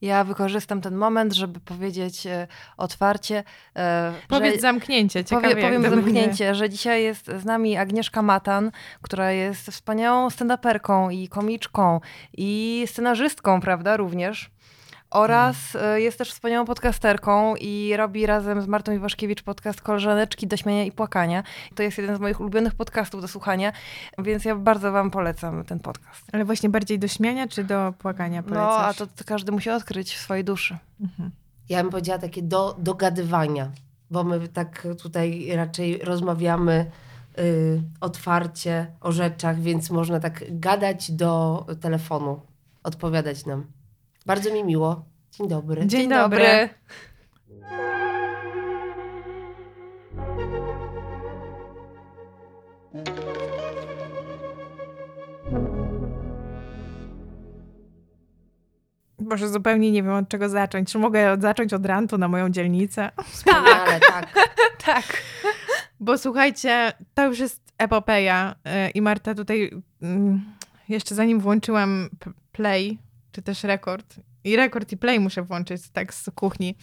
Ja wykorzystam ten moment, żeby powiedzieć e, otwarcie. E, Powiedz że, zamknięcie, ciekawe powie, powiem zamknięcie, że dzisiaj jest z nami Agnieszka Matan, która jest wspaniałą stand-uperką i komiczką i scenarzystką, prawda, również. Oraz e, jest też wspaniałą podcasterką i robi razem z Martą Iwaszkiewicz podcast Koleżaneczki do śmiania i płakania. To jest jeden z moich ulubionych podcastów do słuchania, więc ja bardzo wam polecam ten podcast. Ale właśnie bardziej do śmiania czy do płakania polecasz? No, a to, to każdy musi odkryć w swojej duszy. Mhm. Ja bym powiedziała takie do, dogadywania, bo my tak tutaj raczej rozmawiamy y, otwarcie o rzeczach, więc można tak gadać do telefonu, odpowiadać nam. Bardzo mi miło. Dzień dobry. Dzień, dobry. Boże, zupełnie nie wiem od czego zacząć. Czy mogę zacząć od rantu na moją dzielnicę? Wspaniale, tak. Tak. Bo słuchajcie, to już jest epopeja y, i Marta tutaj mm, jeszcze zanim włączyłam play, czy też rekord, i rekord i play muszę włączyć tak z kuchni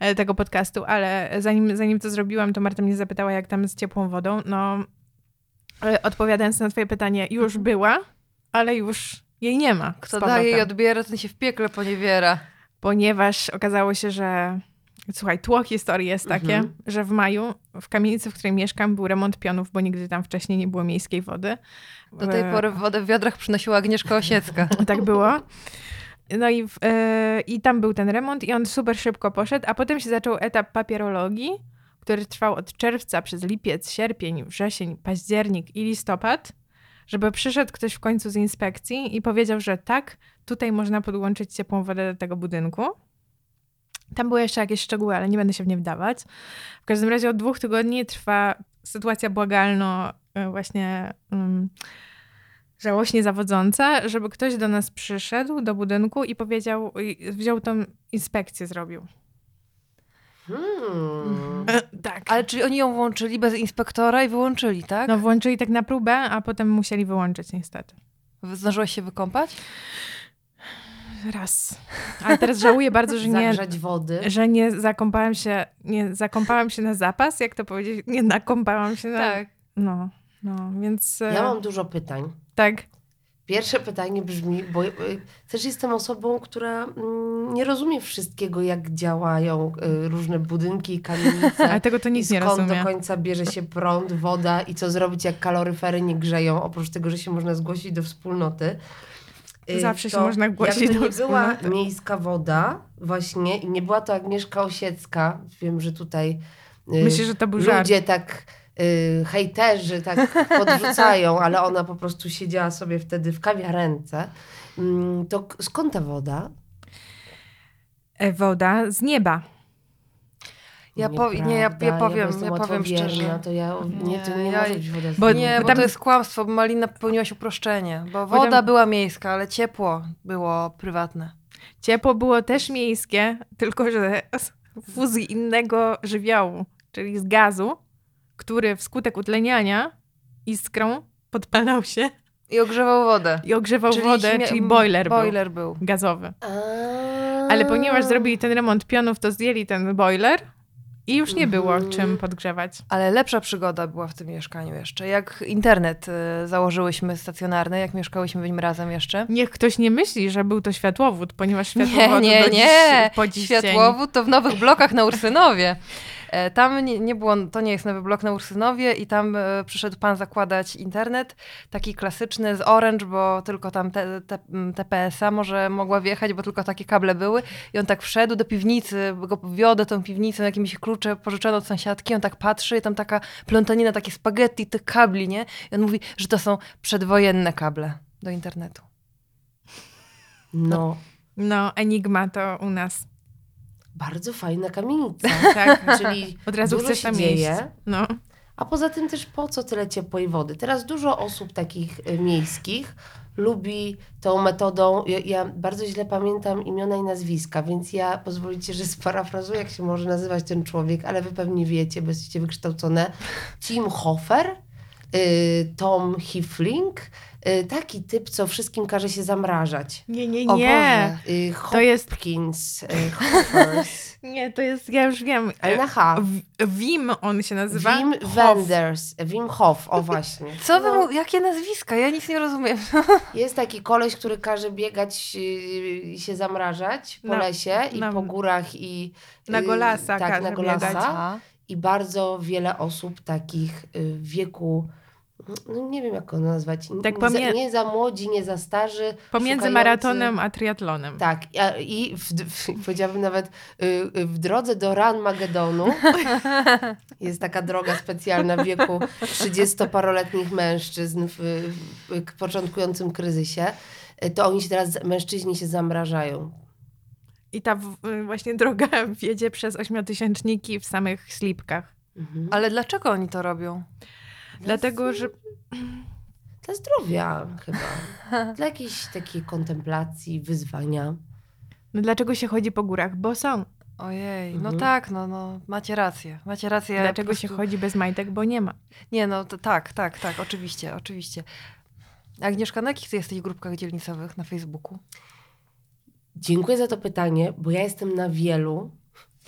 e, tego podcastu, ale zanim, zanim to zrobiłam, to Marta mnie zapytała, jak tam z ciepłą wodą. No, e, odpowiadając na twoje pytanie, już była, ale już jej nie ma. Kto daje i odbiera, ten się w piekle poniewiera. ponieważ okazało się, że słuchaj, tło historii jest takie, Mhm. że w maju w kamienicy, w której mieszkam, był remont pionów, bo nigdy tam wcześniej nie było miejskiej wody. Do tej pory wodę w wiadrach przynosiła Agnieszka Osiecka. Tak było. No i, w, e, i tam był ten remont i on super szybko poszedł, a potem się zaczął etap papierologii, który trwał od czerwca przez lipiec, sierpień, wrzesień, październik i listopad, żeby przyszedł ktoś w końcu z inspekcji i powiedział, że tak, tutaj można podłączyć ciepłą wodę do tego budynku. Tam były jeszcze jakieś szczegóły, ale nie będę się w nie wdawać. W każdym razie od dwóch tygodni trwa sytuacja błagalno e, właśnie um, żałośnie zawodząca, żeby ktoś do nas przyszedł do budynku i powiedział, wziął tą inspekcję, zrobił. Hmm. tak. Ale czyli oni ją włączyli bez inspektora i wyłączyli, tak? No włączyli tak na próbę, a potem musieli wyłączyć niestety. Zdążyłeś się wykąpać? Raz. Ale teraz żałuję bardzo, że nie, wody. że nie zakąpałam się, nie zakąpałam się na zapas, jak to powiedzieć, nie nakąpałam się na... Tak. No, no, więc... e, Ja mam dużo pytań. Tak. Pierwsze pytanie brzmi, bo y, też jestem osobą, która mm, nie rozumie wszystkiego, jak działają y, różne budynki i kamienice. Ale tego to nic nie skąd rozumie. do końca bierze się prąd, woda i co zrobić, jak kaloryfery nie grzeją, oprócz tego, że się można zgłosić do wspólnoty. Y, Zawsze się to można głosić jakby do nie była miejska woda właśnie i nie była to Agnieszka Osiecka, wiem, że tutaj y, Myślę, że to był żart. ludzie tak y, hejterzy tak podrzucają, ale ona po prostu siedziała sobie wtedy w kawiarence. Mm, To skąd ta woda? E, Woda z nieba. Ja nie, ja- ja powiem- jestem ja powiem szczerze. To ja, nie, to Nie, nie ja- może być woda z bo-. Nie, bo tam- to jest kłamstwo, bo Malina popełniłaś uproszczenie. Bo tam- woda była miejska, ale ciepło było prywatne. Ciepło było też miejskie, tylko że z fuzji innego żywiołu, czyli z gazu, który wskutek utleniania iskrą podpalał się I ogrzewał wodę. i ogrzewał wodę, śmie- czyli boiler, boiler był. był gazowy. Ale ponieważ zrobili ten remont pionów, to zdjęli ten boiler i już nie było Mhm. czym podgrzewać. Ale lepsza przygoda była w tym mieszkaniu jeszcze. Jak internet y, założyłyśmy stacjonarny, jak mieszkałyśmy w nim razem jeszcze. Niech ktoś nie myśli, że był to światłowód, ponieważ światłowód Nie, nie, dziś, nie. po dziś dzień. Światłowód to w nowych blokach na Ursynowie. E, Tam nie, nie było, to nie jest nowy blok na Ursynowie i tam e, przyszedł pan zakładać internet, taki klasyczny z Orange, bo tylko tam te, te, TPS-a może mogła wjechać, bo tylko takie kable były i on tak wszedł do piwnicy, bo go wiodę tą piwnicę, jakimiś klucze pożyczone od sąsiadki, on tak patrzy i tam taka plątanina, takie spaghetti tych kabli, nie? I on mówi, że to są przedwojenne kable do internetu. No, No, Enigma to u nas. Bardzo fajna kamienica. Tak, Czyli od razu dużo chcesz się tam dzieje. No. A poza tym też po co tyle ciepłej wody? Teraz dużo osób takich y, miejskich lubi tą metodą. Ja, ja bardzo źle pamiętam imiona i nazwiska, więc ja pozwolicie, że sparafrazuję, jak się może nazywać ten człowiek, ale wy pewnie wiecie, bo jesteście wykształcone. Tim Hofer, y, Tom Hifling, taki typ, co wszystkim każe się zamrażać. Nie, nie, O nie. Boże. Y, To jest- Hopkins, y, Hoppers, Nie, to jest, ja już wiem. ale na H. Wim on się nazywa. Wim. Wenders, Wim Hof, o właśnie. Co wy, No. mu- jakie nazwiska? Ja nic nie rozumiem. Jest taki koleś, który każe biegać i się zamrażać po Na- lesie i na- po górach i... Na Golasa Tak, każe na Golasa. biegać. I bardzo wiele osób takich w wieku, no nie wiem jak go nazwać, Tak za, nie za młodzi, nie za starzy. Pomiędzy szukający- maratonem a triatlonem. Tak, a- i w, w, powiedziałabym nawet y, w drodze do Ran Magedonu jest taka droga specjalna w wieku 30-paroletnich mężczyzn w, w, w początkującym kryzysie. Y, To oni się teraz, mężczyźni się zamrażają. I ta w, y, właśnie droga wiedzie przez ośmiotysięczniki w samych slipkach. Mhm. Ale dlaczego oni to robią? Dlatego, że Dla zdrowia chyba. Dla jakiejś takiej kontemplacji, wyzwania. no dlaczego się chodzi po górach? Bo są. Ojej, no Mhm. tak, no, no macie rację. Macie rację. ja dlaczego po się prostu- chodzi bez majtek? Bo nie ma. Nie, no to, tak, tak, tak, oczywiście, oczywiście. Agnieszka, na jakich ty jesteś grupkach dzielnicowych na Facebooku? Dziękuję za to pytanie, bo ja jestem na wielu,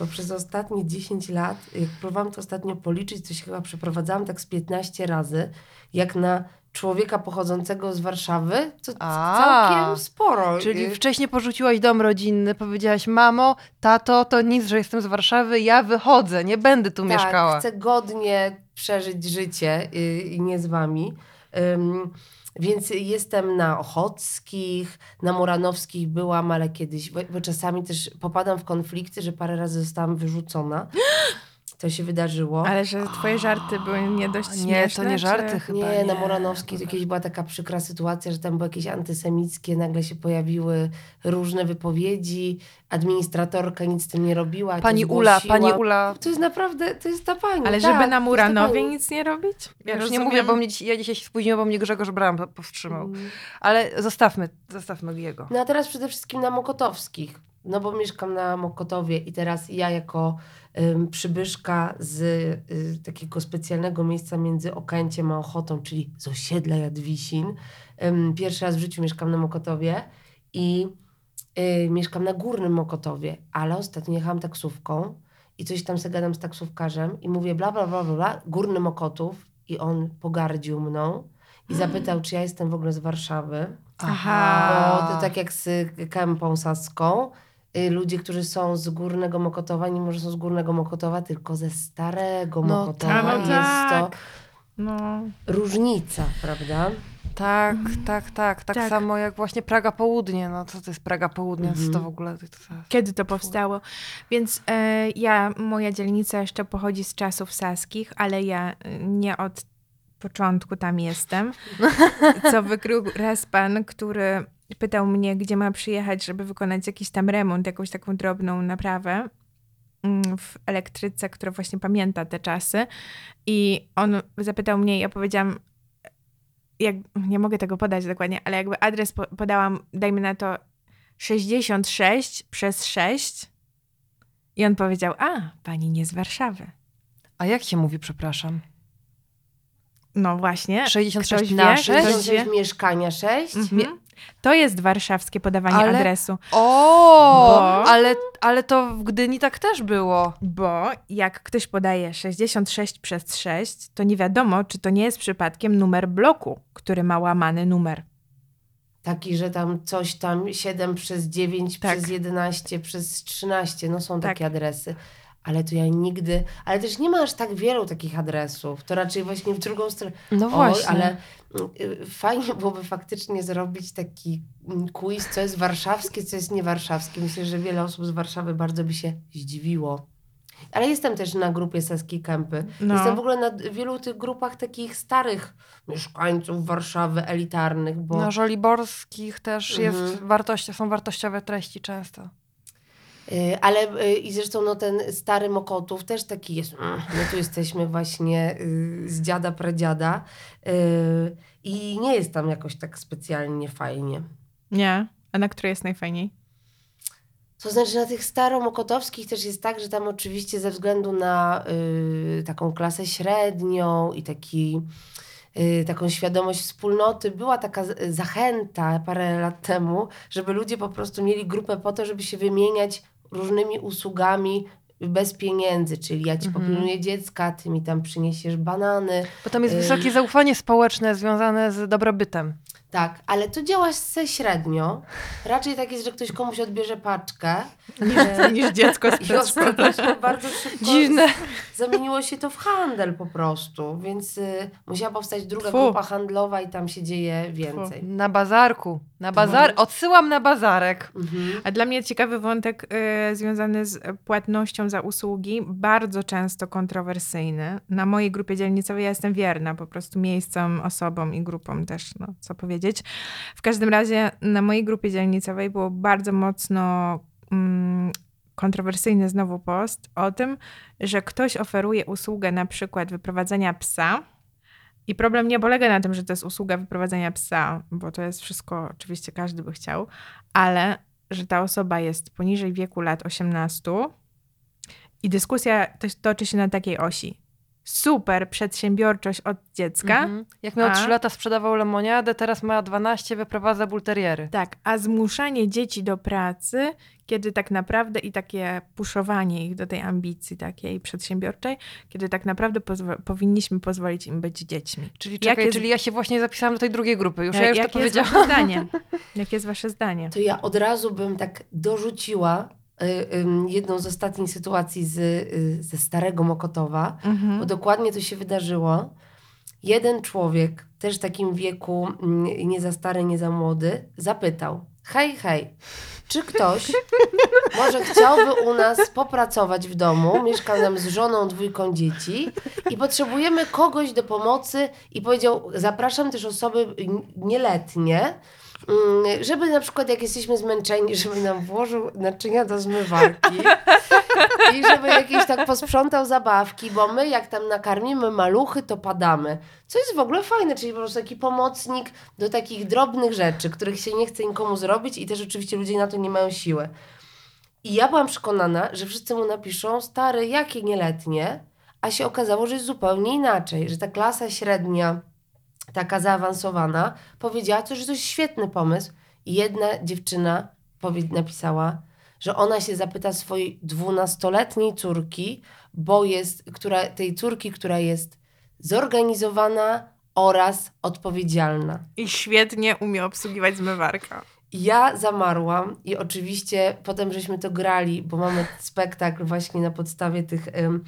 bo przez ostatnie 10 lat, jak próbowałam to ostatnio policzyć, to się chyba przeprowadzałam tak z 15 razy, jak na człowieka pochodzącego z Warszawy, to A, całkiem sporo. Czyli Y, wcześniej porzuciłaś dom rodzinny, powiedziałaś, mamo, tato, to nic, że jestem z Warszawy, ja wychodzę, nie będę tu tak, mieszkała. chcę godnie przeżyć życie y, i nie z wami. Ym, więc jestem na Ochockich, na Muranowskich byłam, ale kiedyś, bo, bo czasami też popadam w konflikty, że parę razy zostałam wyrzucona. To się wydarzyło. Ale że twoje żarty były nie dość Nie, śmieszne? to nie żarty Czy... chyba. Nie, na Moranowskiej to kiedyś była taka przykra sytuacja, że tam były jakieś antysemickie, nagle się pojawiły różne wypowiedzi, administratorka nic z tym nie robiła. Pani Ula, pani Ula. To jest naprawdę, to jest ta pani. Ale tak, żeby na Muranowie nic nie robić? Ja już nie mówię, bo mnie, ja dzisiaj się spóźniłam, bo mnie Grzegorz Bram po- powstrzymał. Mm. Ale zostawmy, zostawmy jego. No a teraz przede wszystkim na Mokotowskich. No bo mieszkam na Mokotowie i teraz ja jako przybyszka z y, takiego specjalnego miejsca między Okęciem a Ochotą, czyli z osiedla Jadwisin, pierwszy raz w życiu mieszkam na Mokotowie i y, mieszkam na Górnym Mokotowie, ale ostatnio jechałam taksówką i coś tam sobie gadam z taksówkarzem i mówię bla, bla, bla, bla, bla Górny Mokotów i on pogardził mną i zapytał, czy ja jestem w ogóle z Warszawy. Aha. Bo to tak jak z Kępą Saską, ludzie, którzy są z Górnego Mokotowa, nie może są z Górnego Mokotowa, tylko ze Starego No Mokotowa. tak. No jest tak. to No, różnica, prawda? Tak, tak, tak. Tak Tak. samo jak właśnie Praga Południe. No co to jest Praga Południe? Co to Mhm. w ogóle? To, to, kiedy to powstało? Więc e, ja, moja dzielnica jeszcze pochodzi z czasów saskich, ale ja e, nie od początku tam jestem. Co wykrył raz pan, który pytał mnie, gdzie ma przyjechać, żeby wykonać jakiś tam remont, jakąś taką drobną naprawę mm, w elektryce, która właśnie pamięta te czasy. I on zapytał mnie, ja powiedziałam, jak, nie mogę tego podać dokładnie, ale jakby adres po, podałam, dajmy na to 66 przez 6. I on powiedział, a, pani nie z Warszawy. A jak się mówi, przepraszam? No właśnie. 66 Ktoś na wie? 6? Ktoś 6 wie? mieszkania 6. Mhm. To jest warszawskie podawanie Ale- adresu, O, Bo- ale, ale to w Gdyni tak też było. bo jak ktoś podaje 66 przez 6, to nie wiadomo, czy to nie jest przypadkiem numer bloku, który ma łamany numer. Taki, że tam coś tam 7 przez 9 Tak. przez 11 przez 13, no są Tak. takie adresy. Ale to ja nigdy, ale też nie ma aż tak wielu takich adresów. To raczej właśnie w drugą stronę. No Oj, właśnie. ale mm, y, fajnie byłoby faktycznie zrobić taki mm, quiz, co jest warszawskie, co jest niewarszawskie. Myślę, że wiele osób z Warszawy bardzo by się zdziwiło. Ale jestem też na grupie Saskiej Kępy. No. Jestem w ogóle na wielu tych grupach takich starych mieszkańców Warszawy, elitarnych, bo Na Żoliborskich też Mhm. jest wartości, są wartościowe treści często. Y, Ale y, i zresztą no, ten stary Mokotów też taki jest. mm, My tu jesteśmy właśnie y, z dziada, pradziada. I nie jest tam jakoś tak specjalnie fajnie. Nie? A na której jest najfajniej? To znaczy na tych staromokotowskich też jest tak, że tam oczywiście ze względu na y, taką klasę średnią i taki y, taką świadomość wspólnoty. Była taka zachęta parę lat temu, żeby ludzie po prostu mieli grupę po to, żeby się wymieniać różnymi usługami bez pieniędzy, czyli ja ci Mhm. popilnuję dziecka, ty mi tam przyniesiesz banany. Bo tam jest Y. wysokie zaufanie społeczne związane z dobrobytem. Tak, ale to działa se średnio. Raczej tak jest, że ktoś komuś odbierze paczkę. Niż, niż dziecko z przedszkola. bardzo szybko Dziwne. z- zamieniło się to w handel po prostu, więc y, musiała powstać druga Tfu. grupa handlowa i tam się dzieje więcej. Na bazarku. Na bazar... Odsyłam na bazarek. Mhm. A dla mnie ciekawy wątek y, związany z płatnością za usługi, bardzo często kontrowersyjny. Na mojej grupie dzielnicowej ja jestem wierna po prostu miejscom, osobom i grupom też, no co powiedzieć. W każdym razie na mojej grupie dzielnicowej było bardzo mocno mm, kontrowersyjny znowu post o tym, że ktoś oferuje usługę na przykład wyprowadzenia psa i problem nie polega na tym, że to jest usługa wyprowadzenia psa, bo to jest wszystko, oczywiście każdy by chciał, ale że ta osoba jest poniżej wieku lat 18 i dyskusja to, toczy się na takiej osi. Super przedsiębiorczość od dziecka, Mhm. Jak miał A? 3 lata, sprzedawał lemoniadę, teraz ma 12, wyprowadza bulteriery. tak, a zmuszanie dzieci do pracy, kiedy tak naprawdę i takie puszowanie ich do tej ambicji takiej przedsiębiorczej, kiedy tak naprawdę pozwo- powinniśmy pozwolić im być dziećmi. Czyli czekaj, z- czyli ja się właśnie zapisałam do tej drugiej grupy. Już ja już to Jakie jest powiedziałam. wasze zdanie? Jakie jest wasze zdanie? To ja od razu bym tak dorzuciła jedną z ostatnich sytuacji z, y, ze Starego Mokotowa, Mhm. bo dokładnie to się wydarzyło. Jeden człowiek, też w takim wieku, mm, nie za stary, nie za młody, zapytał: Hej, hej, czy ktoś może chciałby u nas popracować w domu? Mieszka nam z żoną, dwójką dzieci i potrzebujemy kogoś do pomocy. I powiedział: Zapraszam też osoby nieletnie. Mm, Żeby na przykład, jak jesteśmy zmęczeni, żeby nam włożył naczynia do zmywarki i żeby jakieś tak posprzątał zabawki, bo my jak tam nakarmimy maluchy, to padamy. Co jest w ogóle fajne, czyli po prostu taki pomocnik do takich drobnych rzeczy, których się nie chce nikomu zrobić i też oczywiście ludzie na to nie mają siły. I ja byłam przekonana, że wszyscy mu napiszą, stary, jakie nieletnie, a się okazało, że jest zupełnie inaczej, że ta klasa średnia, taka zaawansowana, powiedziała to, że to jest świetny pomysł. I jedna dziewczyna napisała, że ona się zapyta swojej dwunastoletniej córki, bo jest, która, tej córki, która jest zorganizowana oraz odpowiedzialna. I świetnie umie obsługiwać zmywarka. Ja zamarłam i oczywiście potem żeśmy to grali, bo mamy spektakl właśnie na podstawie tych ym,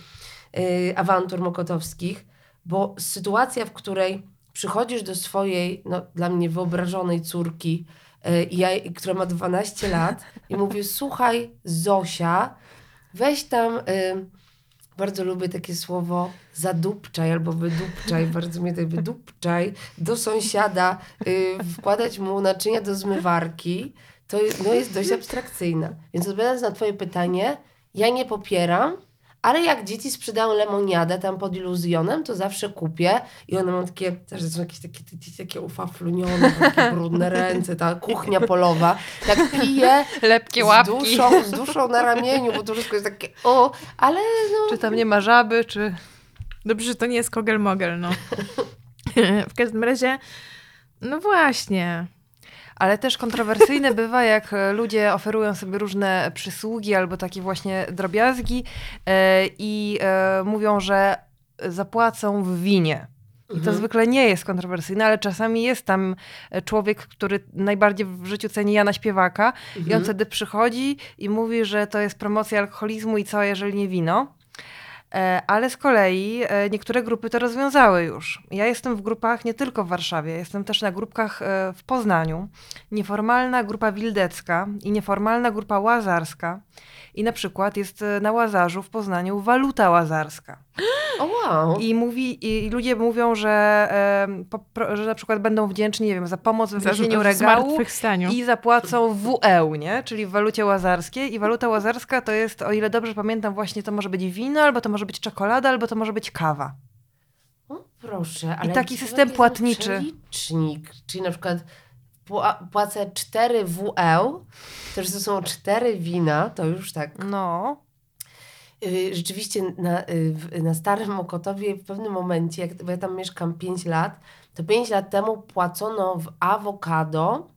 y, awantur mokotowskich, bo sytuacja, w której przychodzisz do swojej, no dla mnie wyobrażonej córki, y, ja, która ma 12 lat i mówię, słuchaj Zosia, weź tam, y, bardzo lubię takie słowo zadupczaj albo wydupczaj, bardzo mnie tutaj wydupczaj, do sąsiada, y, wkładać mu naczynia do zmywarki, to no, jest dość abstrakcyjna. Więc odpowiadając na twoje pytanie, ja nie popieram, ale jak dzieci sprzedają lemoniadę tam pod iluzjonem, to zawsze kupię i one mam takie, też są jakieś takie, takie, takie ufaflunione, takie brudne ręce, ta kuchnia polowa, tak piję Lepkie z łapki. duszą, z duszą na ramieniu, bo to wszystko jest takie o, ale no... Czy tam nie ma żaby, czy... Dobrze, że to nie jest kogel-mogel, no. w każdym razie, no właśnie. Ale też kontrowersyjne bywa, jak e, ludzie oferują sobie różne przysługi albo takie właśnie drobiazgi e, i e, mówią, że zapłacą w winie. I to Mhm. zwykle nie jest kontrowersyjne, ale czasami jest tam człowiek, który najbardziej w życiu ceni Jana Śpiewaka i on Mhm. wtedy przychodzi i mówi, że to jest promocja alkoholizmu i co, jeżeli nie wino. E, Ale z kolei e, niektóre grupy to rozwiązały już. Ja jestem w grupach nie tylko w Warszawie, jestem też na grupkach e, w Poznaniu. Nieformalna grupa wildecka i nieformalna grupa łazarska. I na przykład jest e, na Łazarzu w Poznaniu waluta łazarska. O wow. I, mówi, I ludzie mówią, że, po, że na przykład będą wdzięczni, nie wiem, za pomoc w regału zmartwychwstaniu. i zapłacą WE, nie? czyli w walucie łazarskiej. I waluta łazarska to jest, o ile dobrze pamiętam, właśnie to może być wino, albo to może być czekolada, albo to może być kawa. O, proszę, ale taki to system płatniczy. Przelicznik, czyli na przykład płacę 4 WE, to że to są 4 wina, to już tak. No. Y, rzeczywiście na, y, na Starym Mokotowie w pewnym momencie, jak bo ja tam mieszkam 5 lat, to 5 lat temu płacono w awokado,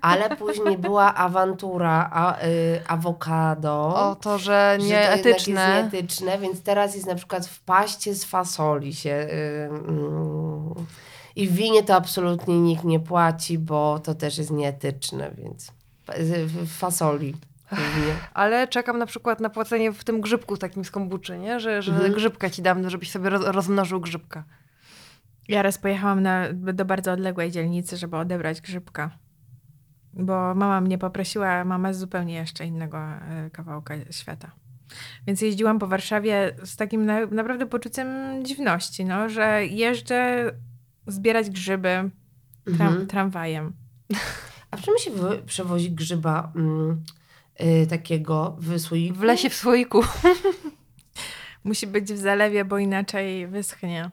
ale później była awantura a, y, awokado. O to, że że to nieetyczne. jest nieetyczne, więc teraz jest na przykład w paście z fasoli się. y, mm, I w winie to absolutnie nikt nie płaci, bo to też jest nieetyczne, więc fasoli. głównie. Ale czekam na przykład na płacenie w tym grzybku takim z kombuczy, nie? Że, że Mhm. grzybka ci dam, żebyś sobie roz, rozmnożył grzybka. Ja raz pojechałam na, do bardzo odległej dzielnicy, żeby odebrać grzybka. Bo mama mnie poprosiła, mama z zupełnie jeszcze innego e, kawałka świata. Więc jeździłam po Warszawie z takim na, naprawdę poczuciem dziwności, no, że jeżdżę zbierać grzyby tram, Mhm. tramwajem. A w czym się przewozi grzyba mm, y, takiego w słoiku? W lesie w słoiku. Musi być w zalewie, bo inaczej wyschnie.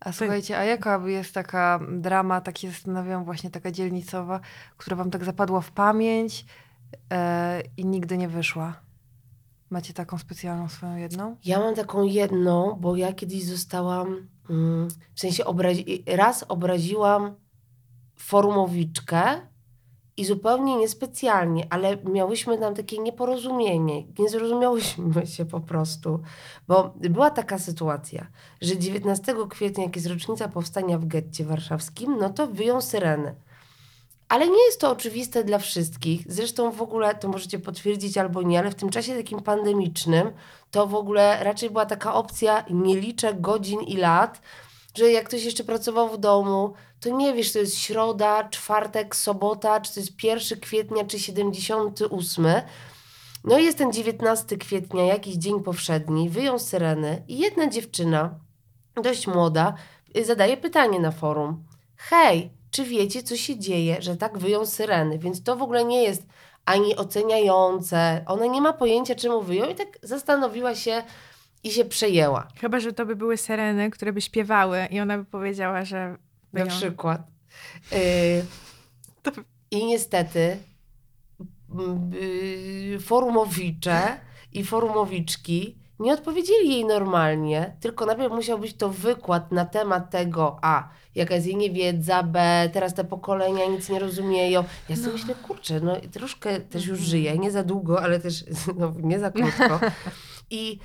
A słuchajcie, a jaka jest taka drama, tak się zastanawiam, właśnie taka dzielnicowa, która wam tak zapadła w pamięć e, i nigdy nie wyszła? Macie taką specjalną swoją jedną? Ja mam taką jedną, bo ja kiedyś zostałam, mm, w sensie obrazi- raz obraziłam forumowiczkę i zupełnie niespecjalnie, ale miałyśmy tam takie nieporozumienie. Nie zrozumiałyśmy się po prostu, bo była taka sytuacja, że 19 kwietnia, jak jest rocznica powstania w getcie warszawskim, no to wyją syrenę. Ale nie jest to oczywiste dla wszystkich. Zresztą w ogóle to możecie potwierdzić albo nie, ale w tym czasie takim pandemicznym to w ogóle raczej była taka opcja, nie liczę godzin i lat, że jak ktoś jeszcze pracował w domu, to nie wiesz, to jest środa, czwartek, sobota, czy to jest 1 kwietnia, czy 78. No i jest ten 19 kwietnia, jakiś dzień powszedni, wyją syreny i jedna dziewczyna, dość młoda, y, zadaje pytanie na forum. Hej, czy wiecie, co się dzieje, że tak wyją syreny? Więc to w ogóle nie jest ani oceniające. Ona nie ma pojęcia, czemu wyją i tak zastanowiła się i się przejęła. Chyba, że to by były syreny, które by śpiewały i ona by powiedziała, że Na wyją. przykład. Yy, To- I niestety yy, forumowicze i forumowiczki nie odpowiedzieli jej normalnie, tylko najpierw musiał być to wykład na temat tego, a jaka jest jej niewiedza, b teraz te pokolenia nic nie rozumieją. Ja sobie myślę, kurczę, no troszkę też już żyję, nie za długo, ale też no, nie za krótko. I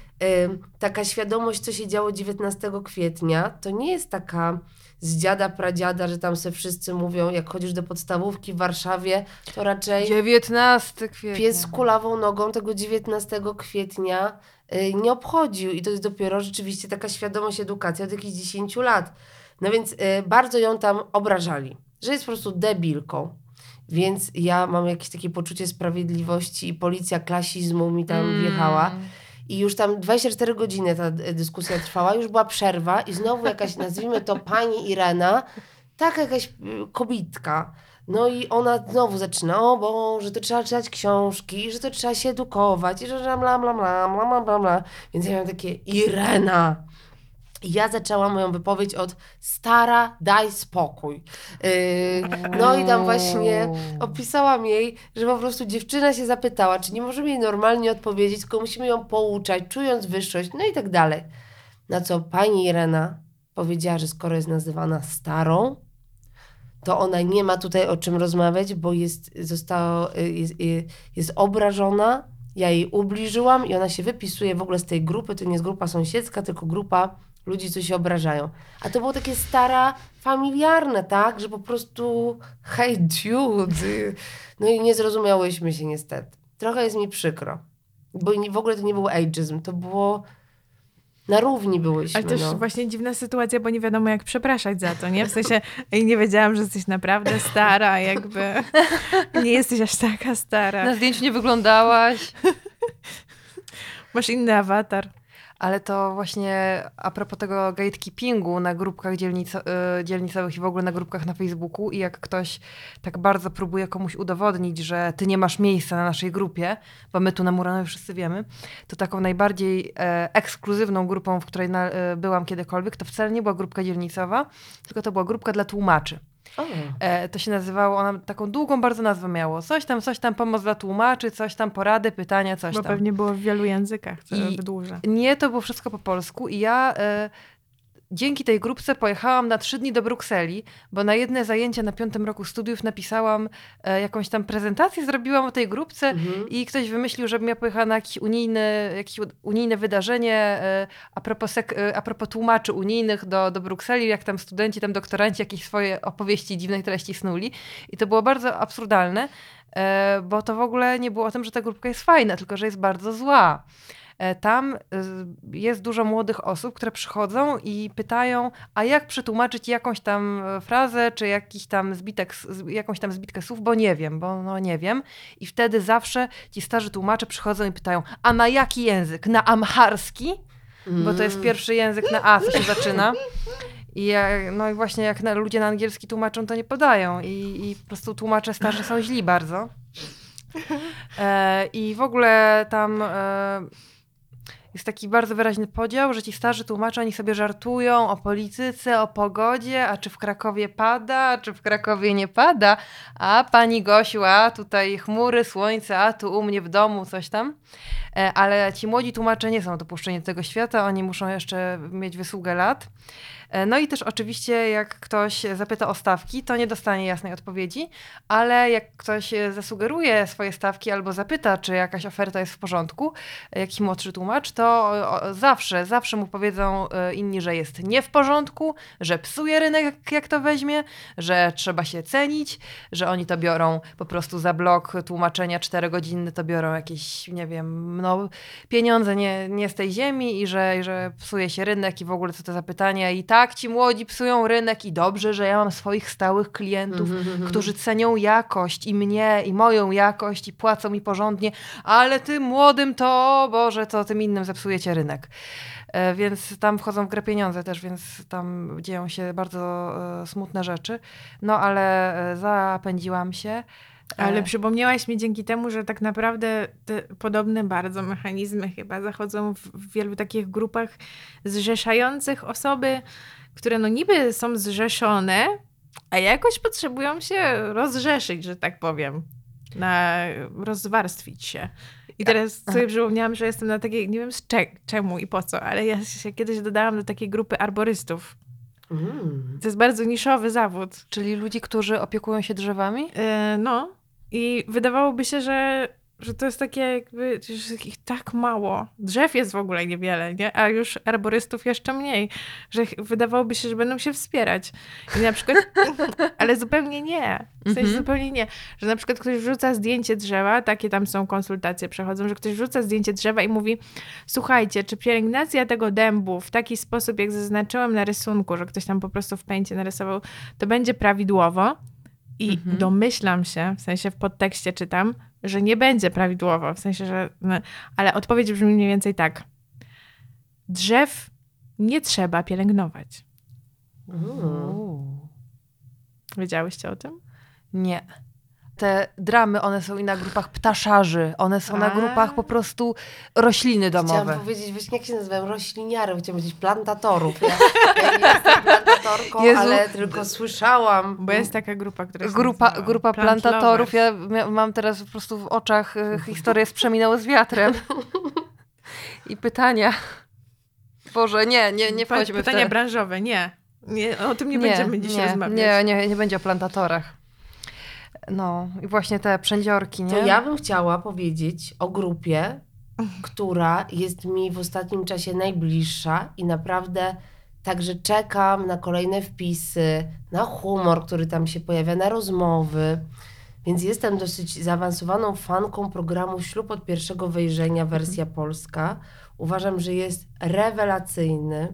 ym, taka świadomość, co się działo 19 kwietnia, to nie jest taka z dziada, pradziada, że tam se wszyscy mówią, jak chodzisz do podstawówki w Warszawie, to raczej 19 kwietnia. pies z kulawą nogą tego 19 kwietnia y, nie obchodził. I to jest dopiero rzeczywiście taka świadomość edukacji od jakichś 10 lat. No więc y, bardzo ją tam obrażali, że jest po prostu debilką. Więc ja mam jakieś takie poczucie sprawiedliwości i policja klasizmu mi tam Mm. wjechała. I już tam 24 godziny ta dyskusja trwała, już była przerwa i znowu jakaś, nazwijmy to pani Irena, taka jakaś y, kobitka. No i ona znowu zaczyna, o Boże, to trzeba czytać książki, że to trzeba się edukować, i że bla, bla, bla, bla, bla, bla, bla. Więc ja miałam takie, Irena, ja zaczęłam moją wypowiedź od stara, daj spokój. Yy, no i tam właśnie opisałam jej, że po prostu dziewczyna się zapytała, czy nie możemy jej normalnie odpowiedzieć, tylko musimy ją pouczać, czując wyższość, no i tak dalej. Na co pani Irena powiedziała, że skoro jest nazywana starą, to ona nie ma tutaj o czym rozmawiać, bo jest, została, jest, jest obrażona, ja jej ubliżyłam i ona się wypisuje w ogóle z tej grupy, to nie jest grupa sąsiedzka, tylko grupa ludzi, co się obrażają. A to było takie stara, familiarne, tak? Że po prostu hej dude. No i nie zrozumiałyśmy się niestety. Trochę jest mi przykro. Bo w ogóle to nie był ageism, to było... Na równi byłyśmy, Ale też no. właśnie dziwna sytuacja, bo nie wiadomo jak przepraszać za to, nie? W sensie ej, nie wiedziałam, że jesteś naprawdę stara, jakby nie jesteś aż taka stara. Na zdjęciu nie wyglądałaś. Masz inny awatar. Ale to właśnie a propos tego gatekeepingu na grupkach dzielnico, y, dzielnicowych i w ogóle na grupkach na Facebooku i jak ktoś tak bardzo próbuje komuś udowodnić, że ty nie masz miejsca na naszej grupie, bo my tu na Muranowie wszyscy wiemy, to taką najbardziej e, ekskluzywną grupą, w której na, e, byłam kiedykolwiek, to wcale nie była grupka dzielnicowa, tylko to była grupka dla tłumaczy. O. E, to się nazywało, ona taką długą bardzo nazwę miało. Coś tam, coś tam, pomoc dla tłumaczy, coś tam, porady, pytania, coś Bo tam. pewnie było w wielu językach, co I- wydłuża. Nie, to było wszystko po polsku i ja e, dzięki tej grupce pojechałam na trzy dni do Brukseli, bo na jedne zajęcia na piątym roku studiów napisałam e, jakąś tam prezentację, zrobiłam o tej grupce Mhm. i ktoś wymyślił, żebym ja pojechała na jakieś unijne, jakieś unijne wydarzenie e, a, propos sek- e, a propos tłumaczy unijnych do, do Brukseli, jak tam studenci, tam doktoranci jakieś swoje opowieści dziwnej treści snuli. I to było bardzo absurdalne, e, bo to w ogóle nie było o tym, że ta grupka jest fajna, tylko że jest bardzo zła. E, Tam y, jest dużo młodych osób, które przychodzą i pytają, a jak przetłumaczyć jakąś tam e, frazę, czy jakiś tam zbitek, jakąś tam zbitkę słów, bo nie wiem, bo no nie wiem. I wtedy zawsze ci starzy tłumacze przychodzą i pytają, a na jaki język? Na amharski? Bo to jest Mm. pierwszy język na A, co się zaczyna. I no i właśnie jak na, ludzie na angielski tłumaczą, to nie podają. I, I po prostu tłumacze starzy są źli bardzo. E, I w ogóle tam e, jest taki bardzo wyraźny podział, że ci starzy tłumacze, oni sobie żartują o polityce, o pogodzie, a czy w Krakowie pada, czy w Krakowie nie pada, a pani Gosiu, a tutaj chmury, słońce, a tu u mnie w domu coś tam. E, Ale ci młodzi tłumacze nie są dopuszczeni do tego świata, oni muszą jeszcze mieć wysługę lat. E, No i też oczywiście jak ktoś zapyta o stawki, to nie dostanie jasnej odpowiedzi, ale jak ktoś e, zasugeruje swoje stawki albo zapyta, czy jakaś oferta jest w porządku, e, jakiś młodszy tłumacz, to zawsze, zawsze mu powiedzą inni, że jest nie w porządku, że psuje rynek, jak to weźmie, że trzeba się cenić, że oni to biorą po prostu za blok tłumaczenia 4 godziny, to biorą jakieś, nie wiem, no, pieniądze nie, nie z tej ziemi i że, i że psuje się rynek i w ogóle co to za pytania. I tak ci młodzi psują rynek i dobrze, że ja mam swoich stałych klientów, Mhm. którzy cenią jakość i mnie, i moją jakość i płacą mi porządnie, ale tym młodym to, Boże, to tym innym zepsujecie rynek. E, Więc tam wchodzą w grę pieniądze też, więc tam dzieją się bardzo e, smutne rzeczy. No ale e, zapędziłam się. E, Ale przypomniałaś mi dzięki temu, że tak naprawdę te podobne bardzo mechanizmy chyba zachodzą w, wielu takich grupach zrzeszających osoby, które no niby są zrzeszone, a jakoś potrzebują się rozrzeszyć, że tak powiem. Na rozwarstwić się. I teraz sobie przypomniałam, że jestem na takiej, nie wiem z cze- czemu i po co, ale ja się kiedyś dodałam do takiej grupy arborystów. Mm. To jest bardzo niszowy zawód. Czyli ludzi, którzy opiekują się drzewami? E, no. I wydawałoby się, że, że to jest takie jakby, że ich tak mało. Drzew jest w ogóle niewiele, nie? A już arborystów jeszcze mniej. Że wydawałoby się, że będą się wspierać. I na przykład, ale zupełnie nie. W sensie Mhm. zupełnie nie. Że na przykład ktoś wrzuca zdjęcie drzewa, takie tam są konsultacje przechodzą, że ktoś wrzuca zdjęcie drzewa i mówi słuchajcie, czy pielęgnacja tego dębu w taki sposób, jak zaznaczyłem na rysunku, że ktoś tam po prostu w pęcie narysował, to będzie prawidłowo. I Mhm. domyślam się, w sensie w podtekście czytam, że nie będzie prawidłowo, w sensie, że. No, ale odpowiedź brzmi mniej więcej tak. Drzew nie trzeba pielęgnować. Mm. Wiedziałyście o tym? Nie. Te dramy, one są i na grupach ptaszarzy, one są na A. grupach po prostu rośliny domowe. Chciałam powiedzieć, właśnie jak się nazywają, rośliniarem, chciałam powiedzieć plantatorów. Ja, ja nie jestem plantatorką, Jezu. ale tylko słyszałam. Bo jest taka grupa, która się Grupa, grupa Plant plantatorów. Lovers. Ja mam teraz po prostu w oczach e, historię z przeminęło z wiatrem. I pytania. Boże, nie, nie, nie wchodźmy w Pytania te... branżowe, nie. nie. O tym nie, będziemy dziś nie, rozmawiać. Nie, nie, nie będzie o plantatorach. No i właśnie te przędziorki, nie? To ja bym chciała powiedzieć o grupie, która jest mi w ostatnim czasie najbliższa i naprawdę także czekam na kolejne wpisy, na humor, który tam się pojawia, na rozmowy. Więc jestem dosyć zaawansowaną fanką programu Ślub od pierwszego wejrzenia, wersja polska. Uważam, że jest rewelacyjny.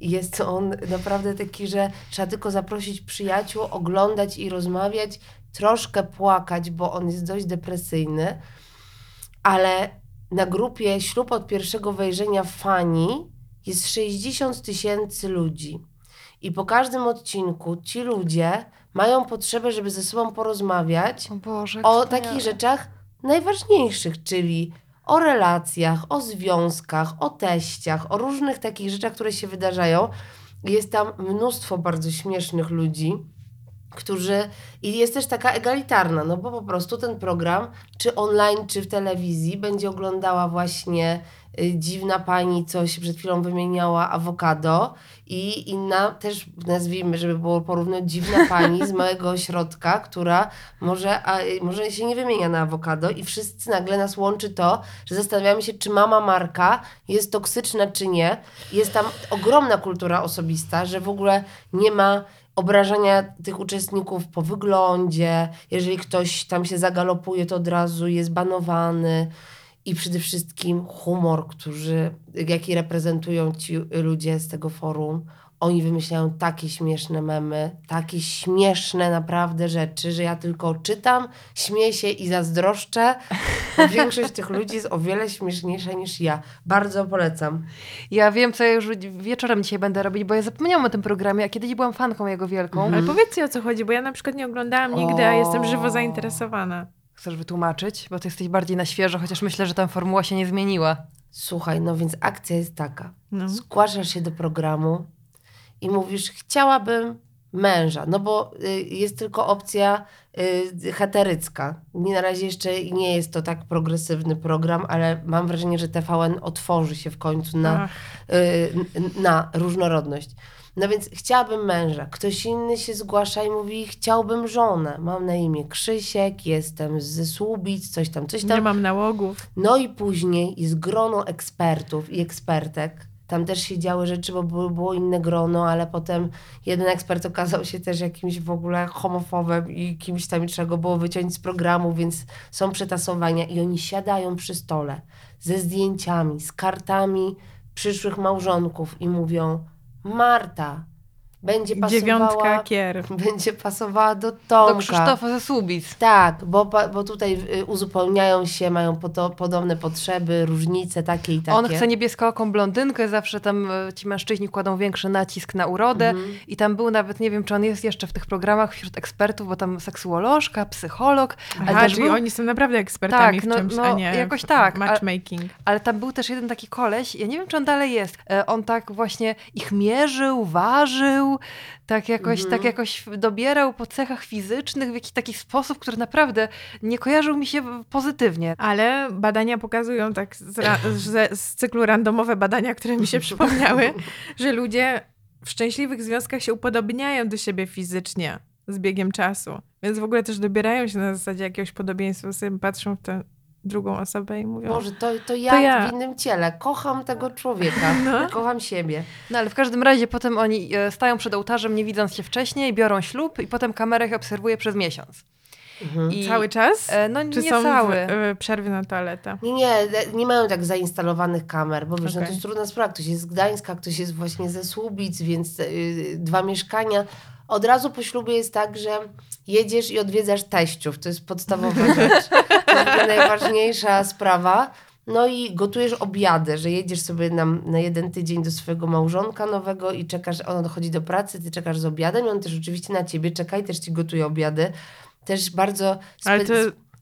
I Jest on naprawdę taki, że trzeba tylko zaprosić przyjaciół, oglądać i rozmawiać, troszkę płakać, bo on jest dość depresyjny. Ale na grupie Ślub od pierwszego wejrzenia Fani jest 60 tysięcy ludzi. I po każdym odcinku ci ludzie mają potrzebę, żeby ze sobą porozmawiać O Boże, o takich rzeczach najważniejszych, czyli o relacjach, o związkach, o teściach, o różnych takich rzeczach, które się wydarzają. Jest tam mnóstwo bardzo śmiesznych ludzi. Którzy i jest też taka egalitarna, no bo po prostu ten program, czy online, czy w telewizji, będzie oglądała właśnie y, dziwna pani, co się przed chwilą wymieniała, awokado i inna też nazwijmy, żeby było porównać, dziwna pani z małego ośrodka, która może, a, y, może się nie wymienia na awokado i wszyscy nagle nas łączy to, że zastanawiamy się, czy mama Marka jest toksyczna, czy nie. Jest tam ogromna kultura osobista, że w ogóle nie ma obrażania tych uczestników po wyglądzie. Jeżeli ktoś tam się zagalopuje, to od razu jest banowany. I przede wszystkim humor, którzy, jaki reprezentują ci ludzie z tego forum. Oni wymyślają takie śmieszne memy, takie śmieszne naprawdę rzeczy, że ja tylko czytam, śmieję się i zazdroszczę. Bo większość tych ludzi jest o wiele śmieszniejsza niż ja. Bardzo polecam. Ja wiem, co ja już wieczorem dzisiaj będę robić, bo ja zapomniałam o tym programie, a kiedyś byłam fanką jego wielką. Ale powiedzcie o co chodzi, bo ja na przykład nie oglądałam nigdy, a jestem żywo zainteresowana. Chcesz wytłumaczyć? Bo ty jesteś bardziej na świeżo, chociaż myślę, że ta formuła się nie zmieniła. Słuchaj, no więc akcja jest taka. Zgłaszasz się do programu i mówisz, chciałabym męża, no bo y, jest tylko opcja y, heterycka. Na razie jeszcze nie jest to tak progresywny program, ale mam wrażenie, że TVN otworzy się w końcu na, y, na różnorodność. No więc chciałabym męża. Ktoś inny się zgłasza i mówi, chciałbym żonę. Mam na imię Krzysiek, jestem ze Słubic, coś tam, coś tam. Nie mam nałogów. No i później jest grono ekspertów i ekspertek. Tam też się działy rzeczy, bo było, było inne grono, ale potem jeden ekspert okazał się też jakimś w ogóle homofobem i kimś tam trzeba go było wyciąć z programu, więc są przetasowania i oni siadają przy stole ze zdjęciami, z kartami przyszłych małżonków i mówią Marta, będzie pasowała, Dziewiątka kier. Będzie pasowała do Tomka. Do Krzysztofa ze Słubic. Tak, bo, bo tutaj y, uzupełniają się, mają poto, podobne potrzeby, różnice takie i takie. On chce niebieskaoką blondynkę, zawsze tam y, ci mężczyźni kładą większy nacisk na urodę mhm. i tam był nawet, nie wiem, czy on jest jeszcze w tych programach wśród ekspertów, bo tam seksuolożka, psycholog. Aha, ale czyli był... oni są naprawdę ekspertami tak, w czymś, no, a nie jakoś tak, matchmaking. Ale, ale tam był też jeden taki koleś, ja nie wiem, czy on dalej jest, e, on tak właśnie ich mierzył, ważył, tak jakoś, tak mhm. tak jakoś dobierał po cechach fizycznych w jakiś taki sposób, który naprawdę nie kojarzył mi się pozytywnie. Ale badania pokazują tak z, z, z cyklu randomowe badania, które mi się przypomniały, że ludzie w szczęśliwych związkach się upodobniają do siebie fizycznie z biegiem czasu. Więc w ogóle też dobierają się na zasadzie jakiegoś podobieństwa, sobie patrzą w tę drugą osobę i mówią... Może to, to, ja, to ja w innym ciele. Kocham tego człowieka. No. Kocham siebie. No ale w każdym razie potem oni e, stają przed ołtarzem, nie widząc się wcześniej, biorą ślub i potem kamerę ich obserwuje przez miesiąc. Mhm. I, cały czas? E, no Czy nie są cały. W, przerwy na toaletę? Nie, nie, nie mają tak zainstalowanych kamer, bo wiesz, okay. no to jest trudna sprawa. Ktoś jest z Gdańska, ktoś jest właśnie ze Słubic, więc y, dwa mieszkania. Od razu po ślubie jest tak, że jedziesz i odwiedzasz teściów. To jest podstawowa rzecz. To jest najważniejsza sprawa. No i gotujesz obiady, że jedziesz sobie na, na jeden tydzień do swojego małżonka nowego i czekasz, on dochodzi do pracy, ty czekasz z obiadem i on też oczywiście na ciebie czeka i też ci gotuje obiady. Też bardzo spe to...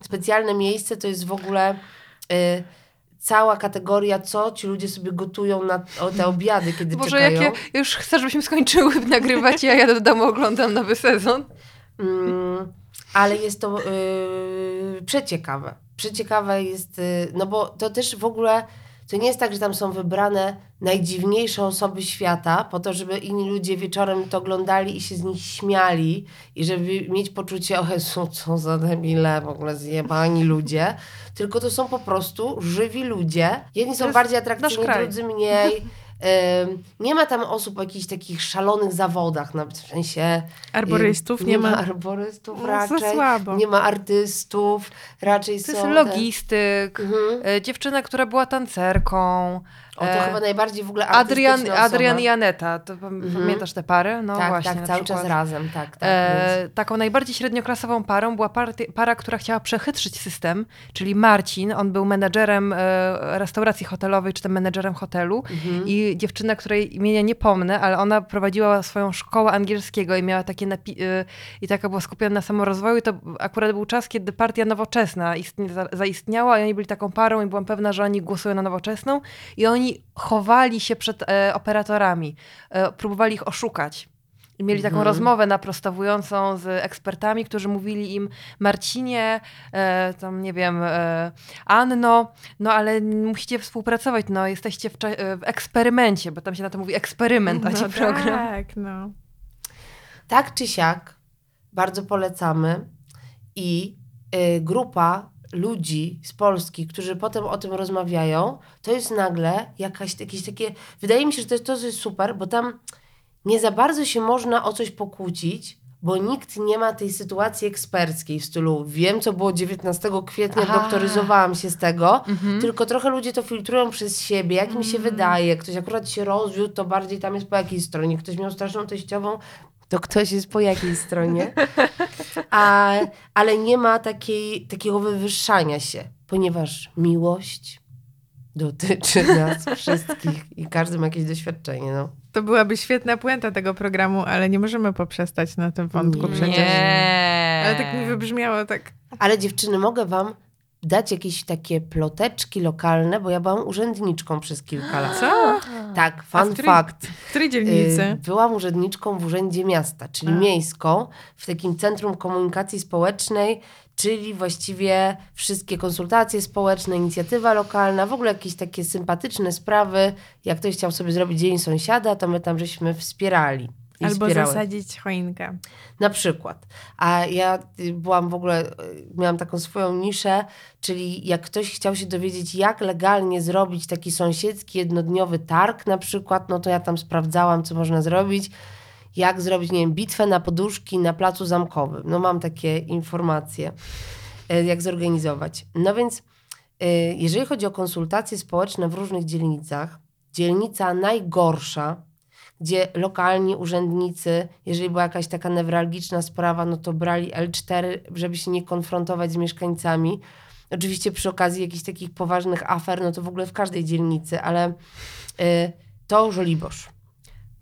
specjalne miejsce to jest w ogóle... Y cała kategoria, co ci ludzie sobie gotują na te obiady, kiedy Boże, czekają. jak ja już chcę, żebyśmy skończyły nagrywać, ja jadę do domu, oglądam nowy sezon. Mm, ale jest to yy, przeciekawe. Przeciekawe jest, yy, no bo to też w ogóle, to nie jest tak, że tam są wybrane najdziwniejsze osoby świata, po to, żeby inni ludzie wieczorem to oglądali i się z nich śmiali i żeby mieć poczucie, o Jezu, co za debile, w ogóle zjebani ludzie. Tylko to są po prostu żywi ludzie. Jedni są bardziej atrakcyjni, drudzy mniej. Nie ma tam osób o jakichś takich szalonych zawodach, na, w sensie... Arborystów nie, nie ma. arborystów no, raczej. Słabo. Nie ma artystów, raczej to są... To jest logistyk, mhm. E, dziewczyna, która była tancerką, o, to e, chyba najbardziej w ogóle Adrian, Adrian i Aneta, to mhm. pamiętasz tę parę? No tak, właśnie, tak, cały przykład. czas razem, tak. tak e, taką najbardziej średnioklasową parą była party, para, która chciała przechytrzyć system, czyli Marcin, on był menedżerem e, restauracji hotelowej, czy tam menedżerem hotelu mhm. i dziewczyna, której imienia nie pomnę, ale ona prowadziła swoją szkołę angielskiego i miała takie e, i taka była skupiona na samorozwoju, to akurat był czas, kiedy partia nowoczesna zaistniała i oni byli taką parą i byłam pewna, że oni głosują na nowoczesną i oni chowali się przed e, operatorami, e, próbowali ich oszukać. I mieli taką Mhm. rozmowę naprostowującą z ekspertami, którzy mówili im, Marcinie, e, tam nie wiem, e, Anno, no ale musicie współpracować, no jesteście w, e, w eksperymencie, bo tam się na to mówi eksperyment, a nie no program. tak, no. Tak czy siak, bardzo polecamy i y, grupa ludzi z Polski, którzy potem o tym rozmawiają, to jest nagle jakaś, jakieś takie, wydaje mi się, że to jest, to jest super, bo tam nie za bardzo się można o coś pokłócić, bo nikt nie ma tej sytuacji eksperckiej w stylu wiem, co było 19 kwietnia, Aha. doktoryzowałam się z tego, Mhm. tylko trochę ludzie to filtrują przez siebie, jak im się wydaje. Ktoś akurat się rozwiódł, to bardziej tam jest po jakiej stronie. Ktoś miał straszną teściową, to ktoś jest po jakiej stronie. A, ale nie ma takiej, takiego wywyższania się, ponieważ miłość dotyczy nas wszystkich i każdy ma jakieś doświadczenie. No. To byłaby świetna puenta tego programu, ale nie możemy poprzestać na tym wątku Nie. przecież. Nie. Ale tak mi wybrzmiało tak. Ale dziewczyny, mogę wam dać jakieś takie ploteczki lokalne, bo ja byłam urzędniczką przez kilka lat. Co? Tak, A w fun której- fact. W której dzielnicy? Y, Byłam urzędniczką w Urzędzie Miasta, czyli A. miejską, w takim Centrum Komunikacji Społecznej, czyli właściwie wszystkie konsultacje społeczne, inicjatywa lokalna, w ogóle jakieś takie sympatyczne sprawy. Jak ktoś chciał sobie zrobić Dzień Sąsiada, to my tam żeśmy wspierali. Albo wspierały. zasadzić choinkę. Na przykład. A ja y, byłam w ogóle, y, miałam taką swoją niszę, czyli jak ktoś chciał się dowiedzieć, jak legalnie zrobić taki sąsiedzki jednodniowy targ na przykład, no to ja tam sprawdzałam, co można zrobić. Jak zrobić, nie wiem, bitwę na poduszki na placu zamkowym. No mam takie informacje, y, jak zorganizować. No więc, jeżeli chodzi o konsultacje społeczne w różnych dzielnicach, dzielnica najgorsza, gdzie lokalni urzędnicy, jeżeli była jakaś taka newralgiczna sprawa, no to brali L4, żeby się nie konfrontować z mieszkańcami. Oczywiście przy okazji jakichś takich poważnych afer, no to w ogóle w każdej dzielnicy, ale y, to Żoliborz.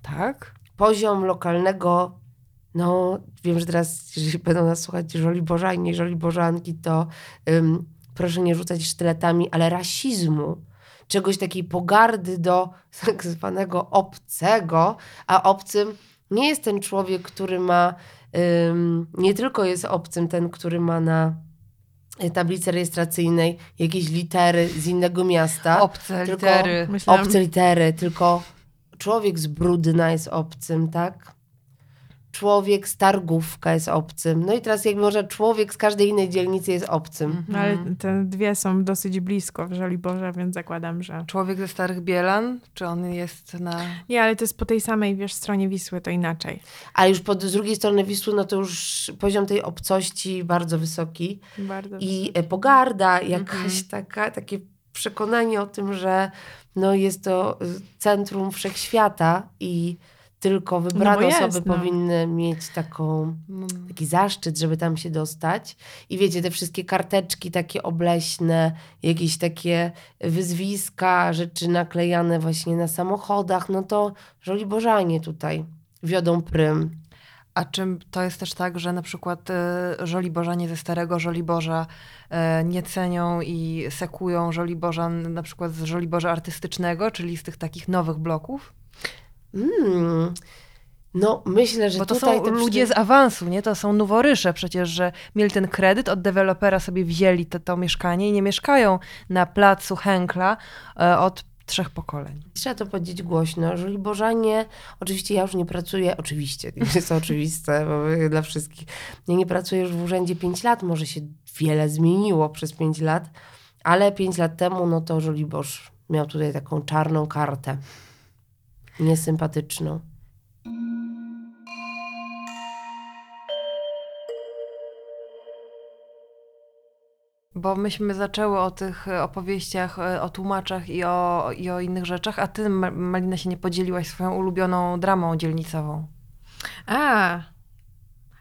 Tak? Poziom lokalnego, no wiem, że teraz, jeżeli będą nas słuchać Żoliborza i nie Żoliborzanki, to ym, proszę nie rzucać sztyletami, ale rasizmu, czegoś takiej pogardy do tak zwanego obcego, a obcym nie jest ten człowiek, który ma, ym, nie tylko jest obcym ten, który ma na y, tablicy rejestracyjnej jakieś litery z innego miasta. Obce Tylko- litery. Myślałam, Obce litery, tylko człowiek z Brudna jest obcym, tak? Człowiek z Targówka jest obcym. No i teraz jak może człowiek z każdej innej dzielnicy jest obcym. no, ale te dwie są dosyć blisko w Żoliborze, więc zakładam, że... Człowiek ze Starych Bielan? Czy on jest na... Nie, ale to jest po tej samej, wiesz, stronie Wisły, to inaczej. A już pod, z drugiej strony Wisły, no to już poziom tej obcości bardzo wysoki. Bardzo I e, pogarda, jakaś Mhm. taka, takie przekonanie o tym, że no jest to y, centrum wszechświata i tylko wybrane bo jest, osoby no. powinny mieć taką Mm. taki zaszczyt, żeby tam się dostać. I wiecie, te wszystkie karteczki takie obleśne, jakieś takie wyzwiska, rzeczy naklejane właśnie na samochodach, no to Żoliborzanie tutaj wiodą prym. A czym to jest też tak, że na przykład e, Żoliborzanie ze Starego Żoliborza e, nie cenią i sekują Żoliborzan na przykład z Żoliborza Artystycznego, czyli z tych takich nowych bloków? Mm. No, myślę, że Bo to tutaj są te ludzie z awansu, nie? To są noworysze przecież, że mieli ten kredyt, od dewelopera sobie wzięli te, to mieszkanie i nie mieszkają na placu Henkla e, od trzech pokoleń. Trzeba to powiedzieć głośno. Żoliborzanie, oczywiście ja już nie pracuję, oczywiście, nie jest to oczywiste bo dla wszystkich. Ja nie pracuję już w urzędzie 5 lat, może się wiele zmieniło przez 5 lat, ale 5 lat temu, no to Żoliborz miał tutaj taką czarną kartę. Niesympatyczną. Bo myśmy zaczęły o tych e, opowieściach, e, o tłumaczach i o, i o innych rzeczach, a ty, Ma- Malina, się nie podzieliłaś swoją ulubioną dramą dzielnicową. A,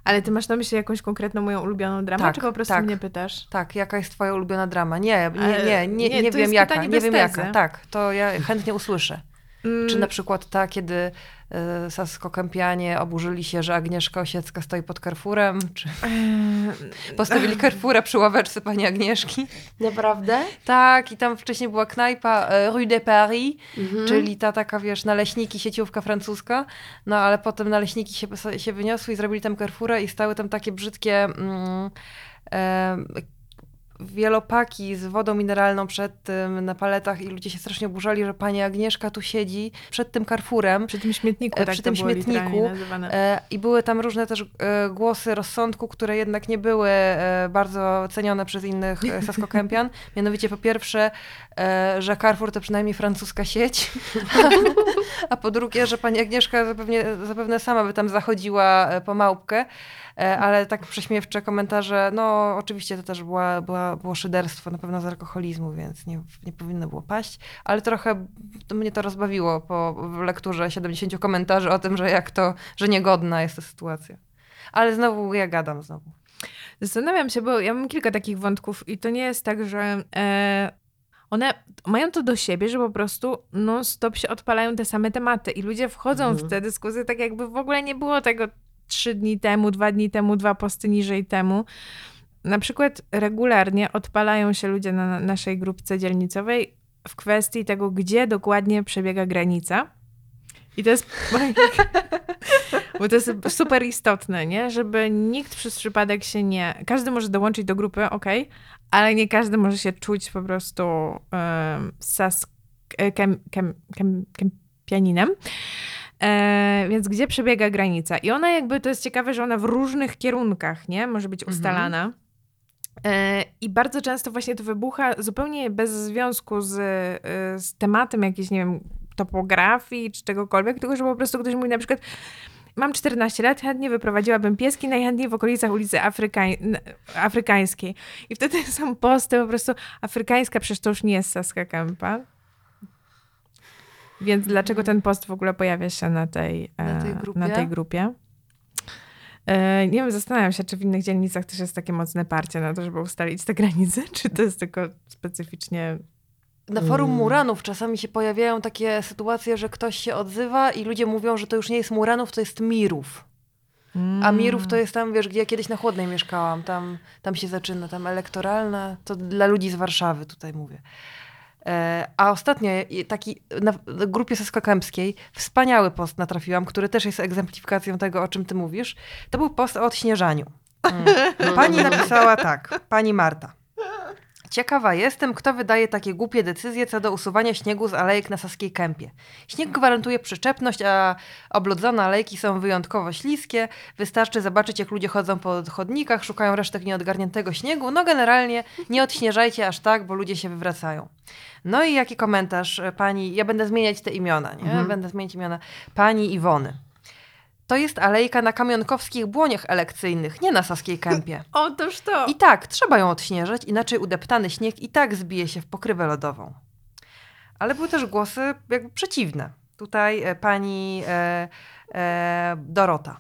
ale ty masz na myśli jakąś konkretną moją ulubioną dramę, Tak, czy po prostu tak. mnie pytasz? Tak, jaka jest twoja ulubiona drama? Nie, nie, nie, nie, nie, nie, wiem jest jaka, nie wiem tezy. jaka. Tak, to ja chętnie usłyszę. Mm, Czy na przykład ta, kiedy y, Sasko-Kępianie oburzyli się, że Agnieszka Osiecka stoi pod Carrefourem? Czy e, postawili Carrefoura przy ławeczce pani Agnieszki? Naprawdę? Tak, i tam wcześniej była knajpa e, Rue de Paris, Mhm. czyli ta taka, wiesz, naleśniki, sieciówka francuska, no ale potem naleśniki się, się wyniosły i zrobili tam Carrefoura i stały tam takie brzydkie mm, e, wielopaki z wodą mineralną przed tym na paletach i ludzie się strasznie oburzali, że pani Agnieszka tu siedzi przed tym Carrefourem. Przy tym śmietniku, E, tak przy tym śmietniku. E, I były tam różne też e, głosy rozsądku, które jednak nie były bardzo cenione przez innych Saskokępian. Mianowicie po pierwsze, że Carrefour to przynajmniej francuska sieć, a po drugie, że pani Agnieszka zapewne, zapewne sama by tam zachodziła po małpkę, ale tak prześmiewcze komentarze, no oczywiście to też była, była, było szyderstwo, na pewno z alkoholizmu, więc nie, nie powinno było paść, ale trochę to mnie to rozbawiło po lekturze 70 komentarzy o tym, że jak to, że niegodna jest ta sytuacja. Ale znowu ja gadam znowu. Zastanawiam się, bo ja mam kilka takich wątków i to nie jest tak, że e, one mają to do siebie, że po prostu non-stop się odpalają te same tematy i ludzie wchodzą Mhm. w te dyskusje tak jakby w ogóle nie było tego trzy dni temu, dwa dni temu, dwa posty niżej temu. Na przykład regularnie odpalają się ludzie na naszej grupce dzielnicowej w kwestii tego, gdzie dokładnie przebiega granica. I to jest. Bo to jest super istotne, nie? Żeby nikt przez przypadek się nie. Każdy może dołączyć do grupy, ok, ale nie każdy może się czuć po prostu um, sas, e, kem, kem, kem, kempianinem. E, więc gdzie przebiega granica? I ona jakby, to jest ciekawe, że ona w różnych kierunkach, nie? Może być Mhm. ustalana. E, I bardzo często właśnie to wybucha zupełnie bez związku z, e, z tematem jakiejś, nie wiem, topografii czy czegokolwiek, tylko że po prostu ktoś mówi na przykład mam 14 lat, chętnie wyprowadziłabym pieski najchętniej w okolicach ulicy Afrykań, Afrykańskiej. I wtedy są posty po prostu afrykańska, przecież to już nie jest Saska Kępa. Więc dlaczego ten post w ogóle pojawia się na tej, Na tej e, grupie? Na tej grupie? E, Nie wiem, zastanawiam się, czy w innych dzielnicach też jest takie mocne parcie na to, żeby ustalić te granice, czy to jest tylko specyficznie... Na forum Mm. Muranów czasami się pojawiają takie sytuacje, że ktoś się odzywa i ludzie mówią, że to już nie jest Muranów, to jest Mirów. A Mirów to jest tam, wiesz, gdzie ja kiedyś na Chłodnej mieszkałam. Tam, tam się zaczyna, tam elektoralna. To dla ludzi z Warszawy tutaj mówię. E, A ostatnio taki na grupie Saskokępskiej wspaniały post natrafiłam, który też jest egzemplifikacją tego, o czym ty mówisz. To był post o odśnieżaniu. Mm. Pani napisała tak, pani Marta. Ciekawa jestem, kto wydaje takie głupie decyzje co do usuwania śniegu z alejek na Saskiej Kępie. Śnieg gwarantuje przyczepność, a oblodzone alejki są wyjątkowo śliskie. Wystarczy zobaczyć, jak ludzie chodzą po chodnikach, szukają resztek nieodgarniętego śniegu. No generalnie nie odśnieżajcie aż tak, bo ludzie się wywracają. No i jaki komentarz e, pani, ja będę zmieniać te imiona, nie? Mhm. Będę zmieniać imiona. Pani Iwony. To jest alejka na kamionkowskich błoniach elekcyjnych, nie na Saskiej Kępie. Otóż to! I tak, trzeba ją odśnieżać, inaczej udeptany śnieg i tak zbije się w pokrywę lodową. Ale były też głosy jakby przeciwne. Tutaj e, pani e, e, Dorota.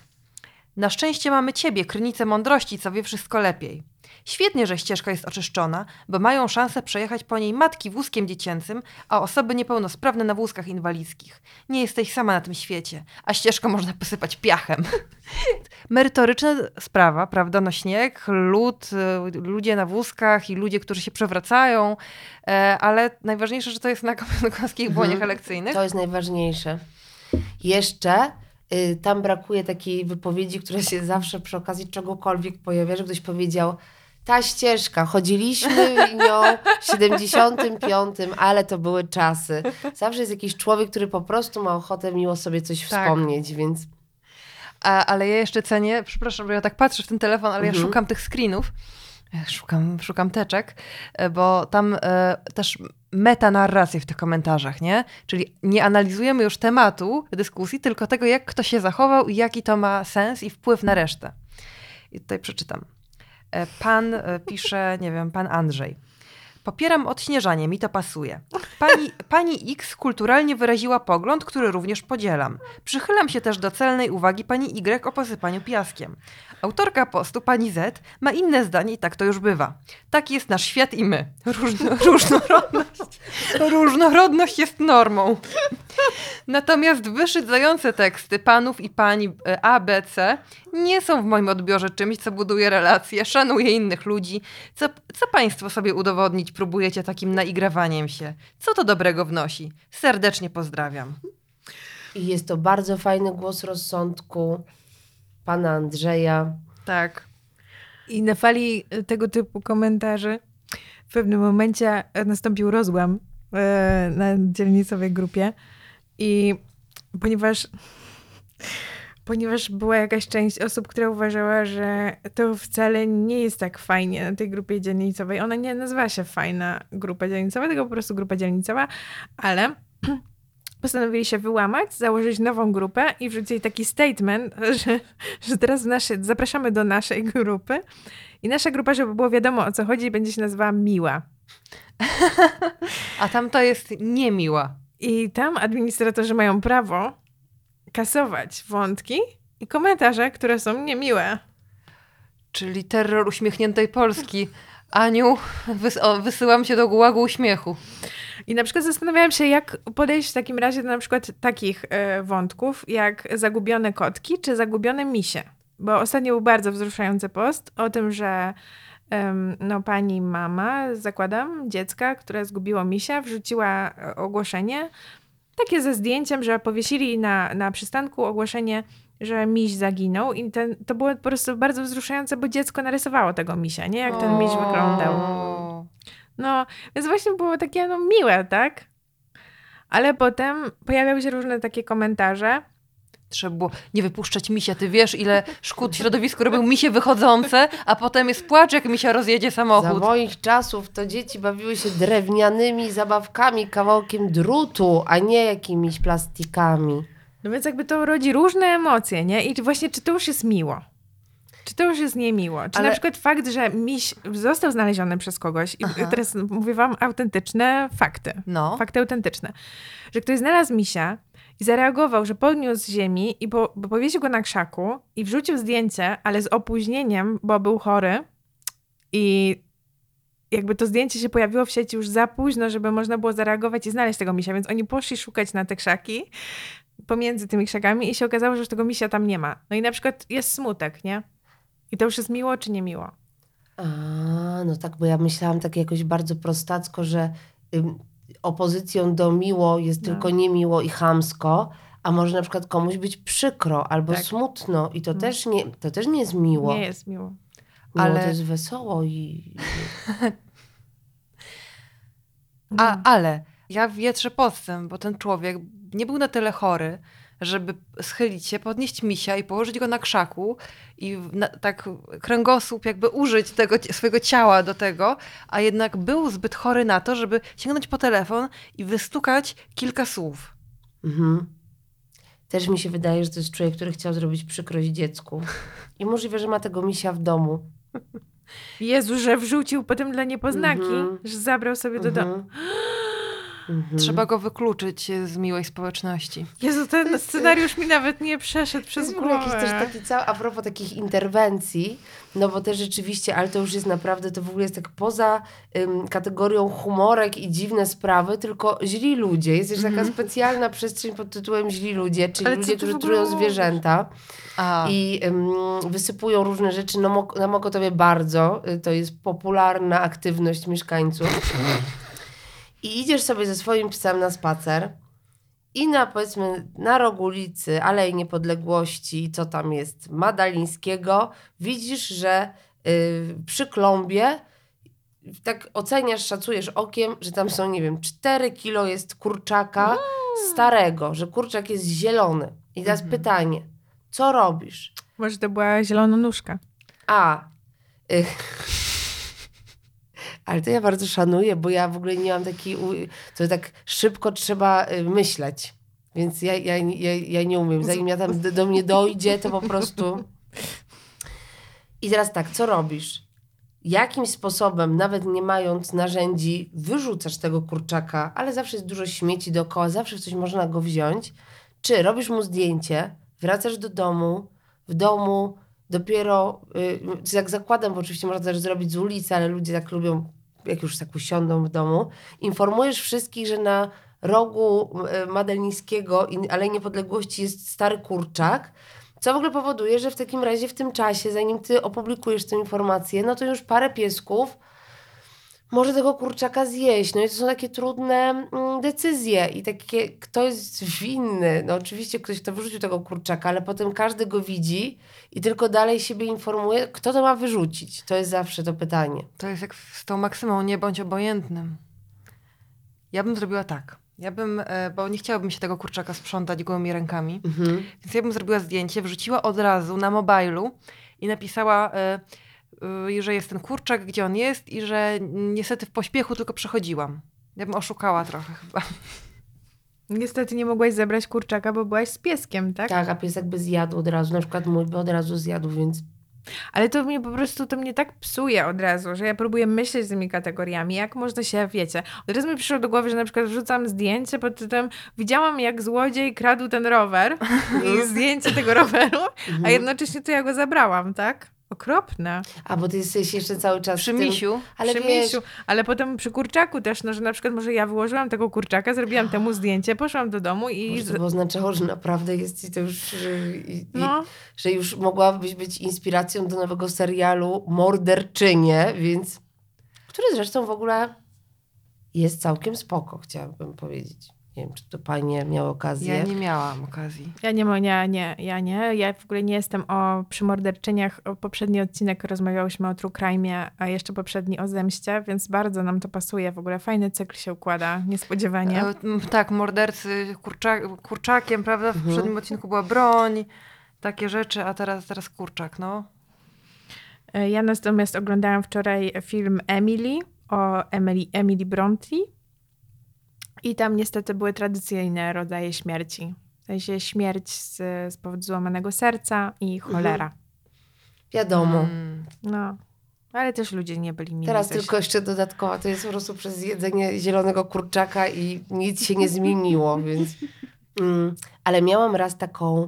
Na szczęście mamy ciebie, krynicę mądrości, co wie wszystko lepiej. Świetnie, że ścieżka jest oczyszczona, bo mają szansę przejechać po niej matki wózkiem dziecięcym, a osoby niepełnosprawne na wózkach inwalidzkich. Nie jesteś sama na tym świecie, a ścieżkę można posypać piachem. Merytoryczna sprawa, prawda? No śnieg, lód, y, ludzie na wózkach i ludzie, którzy się przewracają, e, ale najważniejsze, że to jest na kamionkowskich Mhm. błoniach elekcyjnych. To jest najważniejsze. Jeszcze y, tam brakuje takiej wypowiedzi, która się zawsze przy okazji czegokolwiek pojawia, że ktoś powiedział ta ścieżka, chodziliśmy nią w 75, ale to były czasy. Zawsze jest jakiś człowiek, który po prostu ma ochotę miło sobie coś Tak. wspomnieć, więc A, ale ja jeszcze cenię, przepraszam, że ja tak patrzę w ten telefon, ale ja Mhm. szukam tych screenów, szukam, szukam teczek, e, bo tam e, też metanarracje w tych komentarzach, nie? Czyli nie analizujemy już tematu dyskusji, tylko tego, jak kto się zachował i jaki to ma sens i wpływ na resztę. I tutaj przeczytam. E, Pan e, pisze, nie wiem, pan Andrzej. Popieram odśnieżanie, mi to pasuje. Pani, pani X kulturalnie wyraziła pogląd, który również podzielam. Przychylam się też do celnej uwagi pani Y o posypaniu piaskiem. Autorka postu, pani Z, ma inne zdanie i tak to już bywa. Tak jest nasz świat i my. Różno, różnorodność, różnorodność jest normą. Natomiast wyszydzające teksty panów i pani e, A, B, C nie są w moim odbiorze czymś, co buduje relacje, szanuje innych ludzi. Co, co państwo sobie udowodnić próbujecie takim naigrawaniem się? Co to dobrego wnosi? Serdecznie pozdrawiam. I jest to bardzo fajny głos rozsądku pana Andrzeja. Tak. I na fali tego typu komentarzy w pewnym momencie nastąpił rozłam e, na dzielnicowej grupie i ponieważ ponieważ była jakaś część osób, która uważała, że to wcale nie jest tak fajnie na tej grupie dzielnicowej. Ona nie nazywa się fajna grupa dzielnicowa, tylko po prostu grupa dzielnicowa, ale postanowili się wyłamać, założyć nową grupę i wrzucili taki statement, że, że teraz nasze, zapraszamy do naszej grupy i nasza grupa, żeby było wiadomo o co chodzi, będzie się nazywała Miła. A tamta jest niemiła. I tam administratorzy mają prawo kasować wątki i komentarze, które są niemiłe. Czyli terror uśmiechniętej Polski. Aniu, wys o, wysyłam cię do gułagu uśmiechu. I na przykład zastanawiałam się, jak podejść w takim razie do na przykład takich y, wątków, jak zagubione kotki czy zagubione misie. Bo ostatnio był bardzo wzruszający post o tym, że no, pani mama, zakładam, dziecka, które zgubiło misia, wrzuciła e, ogłoszenie, takie ze zdjęciem, że powiesili na, na przystanku ogłoszenie, że miś zaginął i ten, to było po prostu bardzo wzruszające, bo dziecko narysowało tego misia, nie? Jak ten miś wyglądał. No, więc właśnie było takie no, miłe, tak? Ale potem pojawiały się różne takie komentarze. Trzeba było nie wypuszczać misia. Ty wiesz, ile szkód środowisku robił misie wychodzące, a potem jest płacz, jak misia rozjedzie Za samochód. moich czasów to dzieci bawiły się drewnianymi zabawkami, kawałkiem drutu, a nie jakimiś plastikami. No więc jakby to rodzi różne emocje, nie? I właśnie czy to już jest miło? Czy to już jest niemiło? Czy Ale- na przykład fakt, że miś został znaleziony przez kogoś, i Aha. teraz mówię wam autentyczne fakty, No. fakty autentyczne, że ktoś znalazł misia i zareagował, że podniósł z ziemi i po, powiesił go na krzaku i wrzucił zdjęcie, ale z opóźnieniem, bo był chory i jakby to zdjęcie się pojawiło w sieci już za późno, żeby można było zareagować i znaleźć tego misia, więc oni poszli szukać na te krzaki pomiędzy tymi krzakami i się okazało, że już tego misia tam nie ma. No i na przykład jest smutek, nie? I to już jest miło czy nie miło? A, no tak, bo ja myślałam tak jakoś bardzo prostacko, że opozycją do miło jest No. tylko niemiło i chamsko, a może na przykład komuś być przykro albo Tak. smutno i to, Mm. też nie, to też nie jest miło. Nie jest miło. Miło Ale- to jest wesoło i... A, ale ja wietrzę postęp, bo ten człowiek nie był na tyle chory, żeby schylić się, podnieść misia i położyć go na krzaku i na, tak kręgosłup jakby użyć tego swojego ciała do tego, a jednak był zbyt chory na to, żeby sięgnąć po telefon i wystukać kilka słów. Mhm. Też mi się wydaje, że to jest człowiek, który chciał zrobić przykrość dziecku. I możliwe, że ma tego misia w domu. Jezu, że wrzucił potem dla niepoznaki, Mhm. że zabrał sobie do domu. Mhm. Mhm. Trzeba go wykluczyć z miłej społeczności. Jezu, ten jest- scenariusz mi nawet nie przeszedł To przez jest w ogóle głowę. jakiś też taki cały, a propos takich interwencji, no bo też rzeczywiście, ale to już jest naprawdę, to w ogóle jest tak poza ym, kategorią humorek i dziwne sprawy, tylko źli ludzie. Jest jeszcze taka specjalna przestrzeń pod tytułem źli ludzie, czyli Ale ludzie, którzy trują zwierzęta A, i ym, wysypują różne rzeczy na, mok- na Mokotowie bardzo. Y, To jest popularna aktywność mieszkańców. I idziesz sobie ze swoim psem na spacer i na powiedzmy na rogu ulicy Alei Niepodległości, co tam jest, Madalińskiego, widzisz, że y, przy klombie tak oceniasz, szacujesz okiem, że tam są, nie wiem, 4 kilo jest kurczaka starego, że kurczak jest zielony. I teraz Mhm. pytanie, co robisz? Może to była zielononóżka. A. Y, ale to ja bardzo szanuję, bo ja w ogóle nie mam takiej. To tak szybko trzeba y, myśleć. Więc ja, ja, ja, ja nie umiem. Zanim ja tam do, do mnie dojdzie, to po prostu. I teraz tak, co robisz? Jakimś sposobem, nawet nie mając narzędzi, wyrzucasz tego kurczaka, ale zawsze jest dużo śmieci dookoła, zawsze coś można go wziąć. Czy robisz mu zdjęcie, wracasz do domu, w domu dopiero, y, jak zakładam, bo oczywiście można też zrobić z ulicy, ale ludzie tak lubią, jak już tak usiądą w domu, informujesz wszystkich, że na rogu e, Madelińskiego Alei Niepodległości jest stary kurczak, co w ogóle powoduje, że w takim razie w tym czasie, zanim ty opublikujesz tę informację, no to już parę piesków może tego kurczaka zjeść. No i to są takie trudne mm, decyzje i takie, kto jest winny. No oczywiście ktoś, kto wyrzucił tego kurczaka, ale potem każdy go widzi i tylko dalej siebie informuje, kto to ma wyrzucić. To jest zawsze to pytanie. To jest jak z tą maksymą, nie bądź obojętnym. Ja bym zrobiła tak. Ja bym, e, bo nie chciałabym się tego kurczaka sprzątać gołymi rękami, Mhm. więc ja bym zrobiła zdjęcie, wrzuciła od razu na mobilu i napisała, e, że jest ten kurczak, gdzie on jest i że niestety w pośpiechu tylko przechodziłam. Ja bym oszukała trochę chyba. Niestety nie mogłaś zebrać kurczaka, bo byłaś z pieskiem, tak? Tak, a piesek by zjadł od razu. Na przykład mój by od razu zjadł, więc Ale to mnie po prostu, to mnie tak psuje od razu, że ja próbuję myśleć tymi kategoriami, jak można się, wiecie, od razu mi przyszło do głowy, że na przykład wrzucam zdjęcie pod tytułem widziałam jak złodziej kradł ten rower i zdjęcie tego roweru, a jednocześnie to ja go zabrałam, tak? Okropne. A bo ty jesteś jeszcze cały czas Przy misiu. Ale przy wiesz, misiu. Ale potem przy kurczaku też, no, że na przykład może ja wyłożyłam tego kurczaka, zrobiłam temu zdjęcie, poszłam do domu i... może to oznaczało, że naprawdę jest i to już, i, i, No, że już mogłabyś być inspiracją do nowego serialu Morderczynie, więc który zresztą w ogóle jest całkiem spoko, chciałabym powiedzieć. Nie wiem, czy to panie miały okazję. Ja nie miałam okazji. ja nie, mo- nie, nie, ja nie. Ja w ogóle nie jestem o przy morderczyniach. O poprzedni odcinek rozmawiałyśmy o true crime, a jeszcze poprzedni o zemście, więc bardzo nam to pasuje. W ogóle fajny cykl się układa, niespodziewanie. E, tak, mordercy kurcza, kurczakiem, prawda? W Mhm. poprzednim odcinku była broń, takie rzeczy, a teraz, teraz kurczak, no. E, Ja natomiast oglądałam wczoraj film Emily o Emily, Emily Bronte i tam niestety były tradycyjne rodzaje śmierci. W sensie śmierć z, z powodu złamanego serca i cholera. Wiadomo. Mm. No, ale też ludzie nie byli mili. Teraz tylko jeszcze dodatkowa, to jest po prostu przez jedzenie zielonego kurczaka i nic się nie zmieniło, więc... Mm, ale miałam raz taką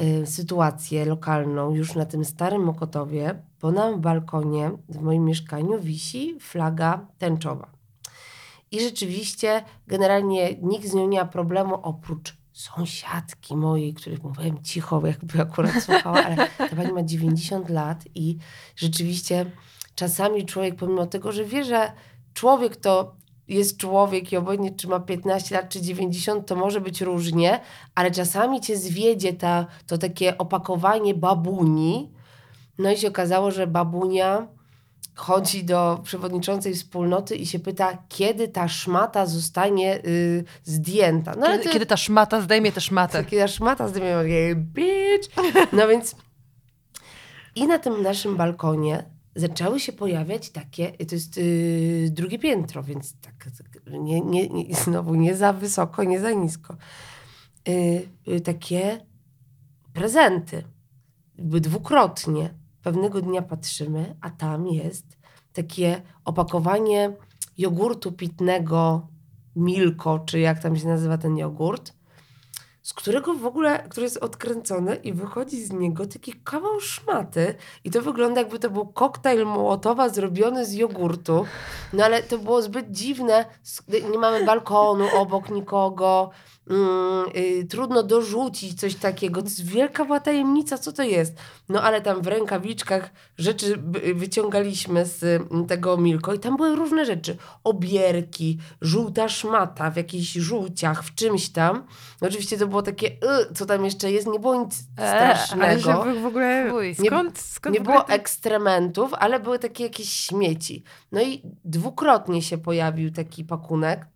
y, sytuację lokalną już na tym starym Mokotowie, bo na balkonie w moim mieszkaniu wisi flaga tęczowa. I rzeczywiście generalnie nikt z nią nie ma problemu oprócz sąsiadki mojej, której mówiłem cicho, jakby akurat słuchała, ale ta pani ma 90 lat i rzeczywiście czasami człowiek, pomimo tego, że wie, że człowiek to jest człowiek i obojętnie czy ma 15 lat czy 90, to może być różnie, ale czasami cię zwiedzie ta, to takie opakowanie babuni. No i się okazało, że babunia chodzi do przewodniczącej wspólnoty i się pyta, kiedy ta szmata zostanie y, zdjęta. No Kiedy, to- kiedy ta szmata zdejmie tę szmatę. Kiedy ta szmata zdejmie, takie, bitch. No więc i na tym naszym balkonie zaczęły się pojawiać takie, to jest yy, drugie piętro, więc tak, tak nie, nie, nie, znowu nie za wysoko, nie za nisko. Yy, yy, takie prezenty. Dwukrotnie. Pewnego dnia patrzymy, a tam jest takie opakowanie jogurtu pitnego Milko, czy jak tam się nazywa ten jogurt, z którego w ogóle, który jest odkręcony i wychodzi z niego taki kawał szmaty. I to wygląda jakby to był koktajl Mołotowa zrobiony z jogurtu. No ale to było zbyt dziwne, nie mamy balkonu obok nikogo, mm, y, trudno dorzucić coś takiego. To jest wielka była tajemnica, co to jest. No ale tam w rękawiczkach rzeczy by- wyciągaliśmy z mm, tego Milko i tam były różne rzeczy. Obierki, żółta szmata w jakichś żółciach, w czymś tam. Oczywiście to było takie, y, co tam jeszcze jest, nie było nic E, Ale strasznego. wy w ogóle... Skąd, skąd Nie było ten- ekstrementów, ale były takie jakieś śmieci. No i dwukrotnie się pojawił taki pakunek,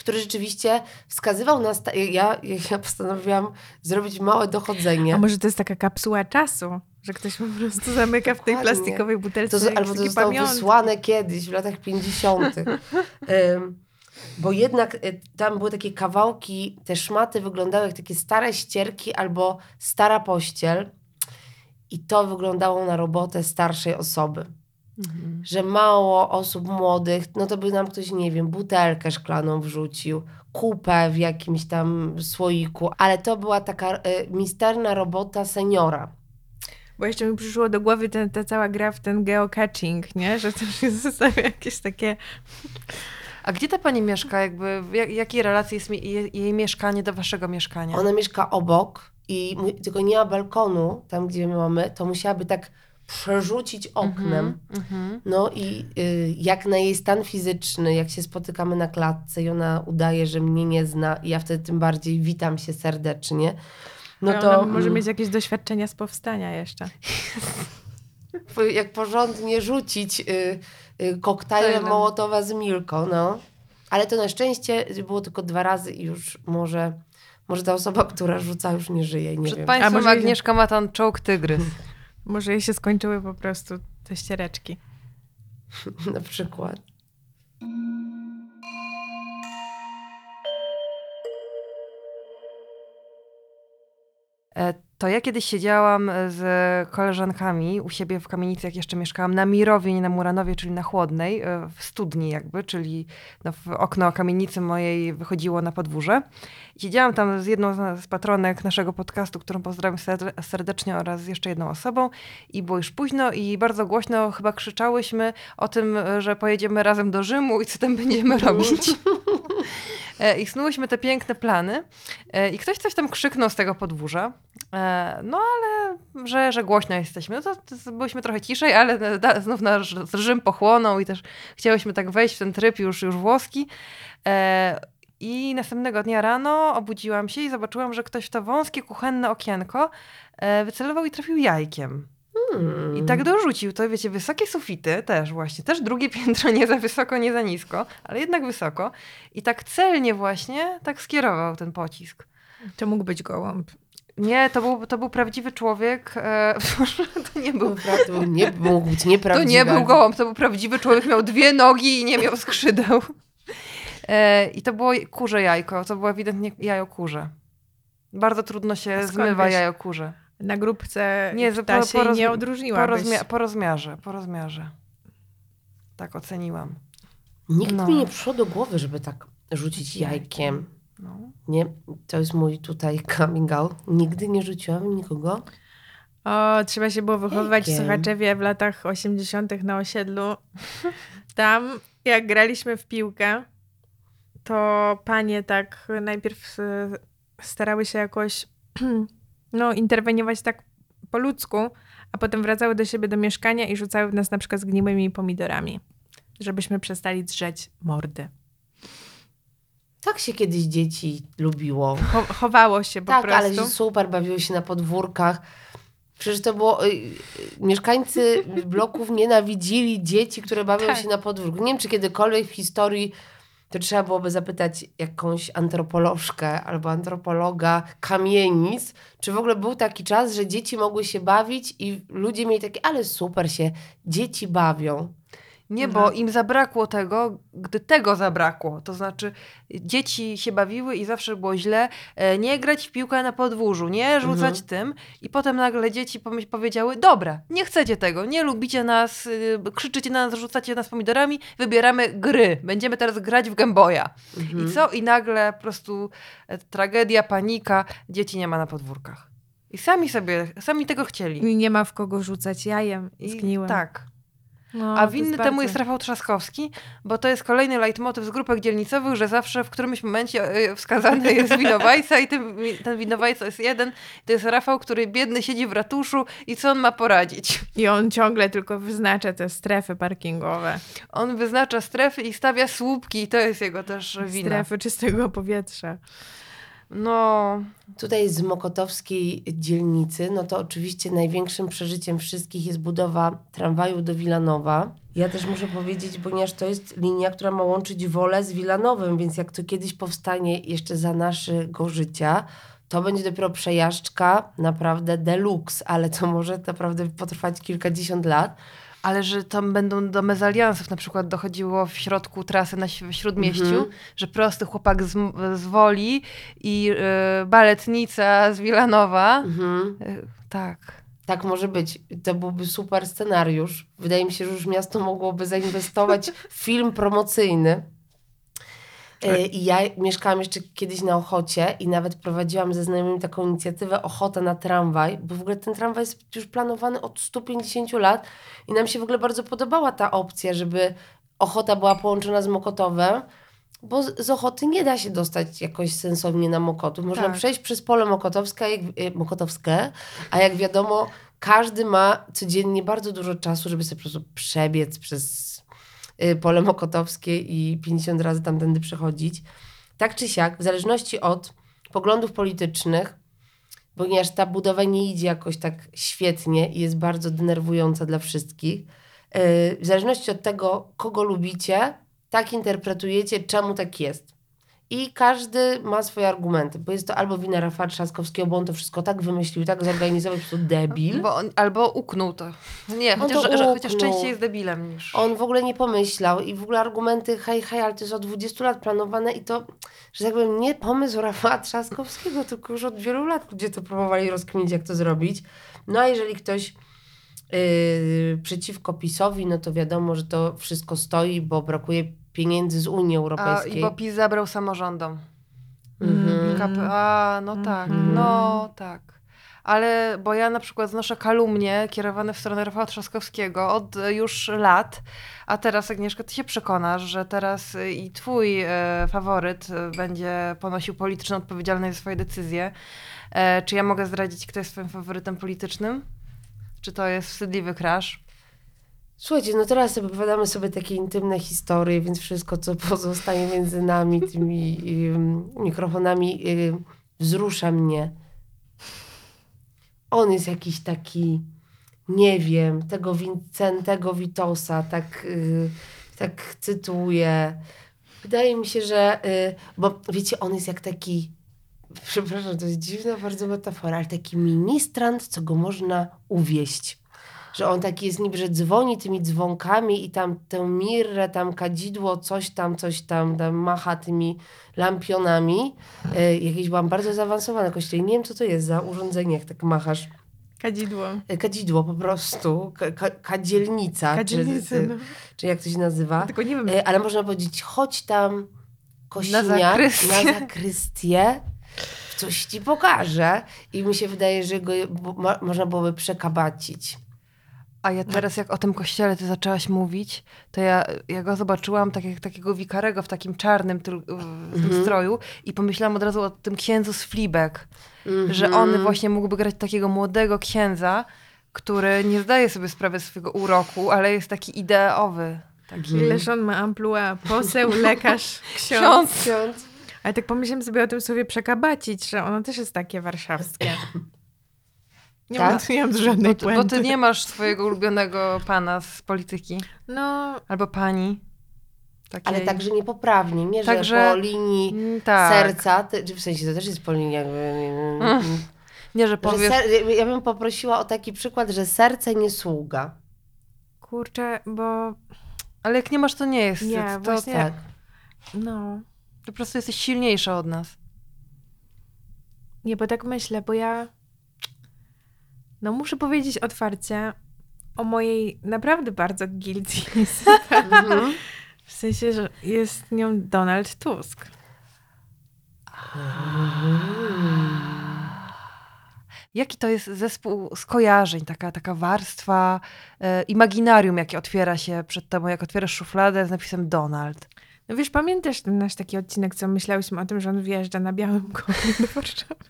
który rzeczywiście wskazywał na... Sta- ja, ja postanowiłam zrobić małe dochodzenie. A może to jest taka kapsuła czasu, że ktoś po prostu zamyka w tej plastikowej butelce To, albo to zostało pamiątki. wysłane kiedyś, w latach 50. Ym, bo jednak y, tam były takie kawałki, te szmaty wyglądały jak takie stare ścierki albo stara pościel. I to wyglądało na robotę starszej osoby. Mhm. Że mało osób młodych, no to by nam ktoś, nie wiem, butelkę szklaną wrzucił, kupę w jakimś tam słoiku, ale to była taka y, misterna robota seniora. Bo jeszcze mi przyszło do głowy ten, ta cała gra w ten geocaching, nie? Że też się zostawia jakieś takie... A gdzie ta pani mieszka? Jakby, w jak, jakiej relacji jest mi, jej, jej mieszkanie do waszego mieszkania? Ona mieszka obok i tylko nie ma balkonu, tam gdzie my mamy, to musiałaby tak przerzucić oknem. Mhm. No i y, jak na jej stan fizyczny, jak się spotykamy na klatce i ona udaje, że mnie nie zna i ja wtedy tym bardziej witam się serdecznie, no to może mm, mieć jakieś doświadczenia z powstania jeszcze. jak porządnie rzucić y, y, koktajlem. Mołotowa z Milką, no. Ale to na szczęście było tylko dwa razy i już może, może ta osoba, która rzuca już nie żyje, nie Przed wiem. państwem może- Agnieszka ma tam czołg tygrys. Może jej się skończyły po prostu te ściereczki. na przykład. To ja kiedyś siedziałam e, z koleżankami u siebie w kamienicy, jak jeszcze mieszkałam, na Mirowie, nie na Muranowie, czyli na Chłodnej, e, w studni jakby, czyli no, w okno kamienicy mojej wychodziło na podwórze. Siedziałam tam z jedną z- patronek naszego podcastu, którą pozdrawiam serde- serdecznie oraz z jeszcze jedną osobą i było już późno i bardzo głośno chyba krzyczałyśmy o tym, że pojedziemy razem do Rzymu i co tam będziemy robić. E, I snułyśmy te piękne plany i ktoś coś tam krzyknął z tego podwórza. No ale, że, że głośno jesteśmy. No to, to byliśmy trochę ciszej, ale da, znów nasz Rzym pochłonął i też chciałyśmy tak wejść w ten tryb już, już włoski. E, I następnego dnia rano obudziłam się i zobaczyłam, że ktoś w to wąskie kuchenne okienko e, wycelował i trafił jajkiem. Hmm. I tak dorzucił to, wiecie, wysokie sufity też właśnie, też drugie piętro nie za wysoko, nie za nisko, ale jednak wysoko. I tak celnie właśnie tak skierował ten pocisk. To mógł być gołąb. Nie, to był, to był prawdziwy człowiek. E, to nie był. To nie, mógł być To nieprawdziwy. nie był gołąb, to był prawdziwy człowiek, miał dwie nogi i nie miał skrzydeł. E, I to było kurze jajko, to było ewidentnie jajo kurze. Bardzo trudno się zmywa wiesz? jajo kurze. Na grupce Nie, nie, po- ptasiej po rozmi- nie Po, odróżniłabyś. rozmia- po rozmiarze, po rozmiarze. Tak oceniłam. Nikt No. mi nie przyszło do głowy, żeby tak rzucić jajkiem. No. Nie, to jest mój tutaj coming out. Nigdy nie rzuciłam nikogo. O, trzeba się było wychowywać w Jajkiem. Sochaczewie w latach 80. na osiedlu. Tam, jak graliśmy w piłkę, to panie tak najpierw e, starały się jakoś no, interweniować tak po ludzku, a potem wracały do siebie do mieszkania i rzucały w nas na przykład zgniłymi pomidorami, żebyśmy przestali drzeć mordy. Tak się kiedyś dzieci lubiło. Cho- chowało się po tak, ale prostu. się super bawiły się na podwórkach. Przecież to było. y, y, mieszkańcy bloków nienawidzili dzieci, które bawią Tak. się na podwórku. Nie wiem, czy kiedykolwiek w historii to trzeba byłoby zapytać jakąś antropolożkę albo antropologa kamienic, czy w ogóle był taki czas, że dzieci mogły się bawić i ludzie mieli takie, ale super się dzieci bawią. Nie, bo im zabrakło tego, gdy tego zabrakło. To znaczy, dzieci się bawiły i zawsze było źle. E, nie grać w piłkę na podwórzu, nie rzucać Mhm. tym. I potem nagle dzieci powiedziały: Dobra, nie chcecie tego, nie lubicie nas, y, krzyczycie na nas, rzucacie nas pomidorami, wybieramy gry. Będziemy teraz grać w. Mhm. I co? I nagle po prostu e, tragedia, panika, dzieci nie ma na podwórkach. I sami sobie, sami tego chcieli. I nie ma w kogo rzucać jajem I zgniłym. tak. No, A winny bardzo- temu jest Rafał Trzaskowski, bo to jest kolejny leitmotyw z grupek dzielnicowych, że zawsze w którymś momencie e, wskazany jest winowajca i ten, ten winowajca jest jeden. To jest Rafał, który biedny siedzi w ratuszu i co on ma poradzić? I on ciągle tylko wyznacza te strefy parkingowe. On wyznacza strefy i stawia słupki i to jest jego też wina. Strefy czystego powietrza. No, Tutaj z Mokotowskiej dzielnicy, no to oczywiście największym przeżyciem wszystkich jest budowa tramwaju do Wilanowa. Ja też muszę powiedzieć, ponieważ to jest linia, która ma łączyć Wolę z Wilanowem, więc jak to kiedyś powstanie jeszcze za naszego życia, to będzie dopiero przejażdżka naprawdę deluxe, ale to może naprawdę potrwać kilkadziesiąt lat. Ale że tam będą do mezaliansów na przykład dochodziło w środku trasy na śródmieściu, Mhm. że prosty chłopak z, z Woli i y, baletnica z Wilanowa. Mhm. Y, tak. Tak może być. To byłby super scenariusz. Wydaje mi się, że już miasto mogłoby zainwestować w film promocyjny. E, I ja mieszkałam jeszcze kiedyś na Ochocie i nawet prowadziłam ze znajomymi taką inicjatywę Ochota na tramwaj, bo w ogóle ten tramwaj jest już planowany od 150 lat i nam się w ogóle bardzo podobała ta opcja, żeby Ochota była połączona z Mokotowem, bo z, Ochoty nie da się dostać jakoś sensownie na Mokotów. Można Tak. przejść przez pole Mokotowskie, a jak, e, Mokotowskie, a jak wiadomo, każdy ma codziennie bardzo dużo czasu, żeby sobie po prostu przebiec przez pole Mokotowskie i 50 razy tamtędy przechodzić. Tak czy siak, w zależności od poglądów politycznych, ponieważ ta budowa nie idzie jakoś tak świetnie i jest bardzo denerwująca dla wszystkich, y, w zależności od tego, kogo lubicie, tak interpretujecie, czemu tak jest. I każdy ma swoje argumenty, bo jest to albo wina Rafała Trzaskowskiego, bo on to wszystko tak wymyślił, tak zorganizował, po prostu debil. Bo on, albo uknął to. Nie, On chociaż, to że, chociaż częściej jest debilem niż... On w ogóle nie pomyślał i w ogóle argumenty, hej, hej, ale to jest od 20 lat planowane i to, że tak powiem, nie pomysł Rafała Trzaskowskiego, tylko już od wielu lat ludzie to próbowali rozkminić, jak to zrobić. No a jeżeli ktoś yy, przeciwko PiSowi, no to wiadomo, że to wszystko stoi, bo brakuje pieniędzy z Unii A, Europejskiej. I bo PiS zabrał samorządom. Mhm. KP, a, no tak, Mhm. no tak. Ale, bo ja na przykład znoszę kalumnie kierowane w stronę Rafała Trzaskowskiego od e, już lat, a teraz Agnieszka, ty się przekonasz, że teraz e, i twój e, faworyt e, będzie ponosił polityczną odpowiedzialność za swoje decyzje. E, czy ja mogę zdradzić, kto jest twoim faworytem politycznym? Czy to jest wstydliwy crash? Słuchajcie, no teraz opowiadamy sobie takie intymne historie, więc wszystko, co pozostaje między nami, tymi ym, mikrofonami, ym, wzrusza mnie. On jest jakiś taki, nie wiem, tego Vincentego Witosa, tak, y, tak cytuję. Wydaje mi się, że, y, bo wiecie, on jest jak taki, przepraszam, to jest dziwna bardzo metafora, ale taki ministrant, co go można uwieść że on taki jest niby, że dzwoni tymi dzwonkami i tam tę mirrę, tam kadzidło, coś tam, coś tam, tam macha tymi lampionami. E, jakieś byłam bardzo zaawansowana kościele. Nie wiem, co to jest za urządzenie, jak tak machasz. Kadzidło. E, kadzidło po prostu, ka, ka, kadzielnica, Kadzielnicy, czy, no. czy jak to się nazywa. Tylko nie wiem, E, ale można powiedzieć, chodź tam zakrystię. na zakrystię, coś ci pokaże. I mi się wydaje, że go mo, można byłoby przekabacić. A ja teraz, jak o tym kościele ty zaczęłaś mówić, to ja, ja go zobaczyłam tak jak takiego wikarego w takim czarnym tyl, w tym Mhm. stroju i pomyślałam od razu o tym księdzu z Fleabag, że Mhm. on właśnie mógłby grać takiego młodego księdza, który nie zdaje sobie sprawy swojego uroku, ale jest taki ideowy. Taki... ileż on ma amplua. Poseł, lekarz, ksiądz. Ksiądz. Ksiądz. Ale tak pomyślałem sobie o tym słowie przekabacić, że ono też jest takie warszawskie. Nie Tak? mam, nie mam żadnej Bo ty, bo ty nie masz swojego ulubionego pana z polityki. No, Albo pani. Takiej. Ale także niepoprawnie, nie, że Także- po linii Mm, tak. serca, ty, w sensie to też jest po linii jakby... Mm. Nie, że Że powiesz... ser, ja bym poprosiła o taki przykład, że serce nie sługa. kurczę, bo Ale jak nie masz, to nie jest. Nie, to, właśnie- Tak. no... to po prostu jesteś silniejsza od nas. Nie, bo tak myślę, bo ja... No muszę powiedzieć otwarcie o mojej naprawdę bardzo guilty. Mhm. w sensie, że jest nią Donald Tusk. Jaki to jest zespół skojarzeń, taka, taka warstwa, e, imaginarium, jakie otwiera się przed tobą, jak otwierasz szufladę z napisem Donald. No wiesz, pamiętasz ten nasz taki odcinek, co myślałyśmy o tym, że on wjeżdża na białym koniu do Warszawy?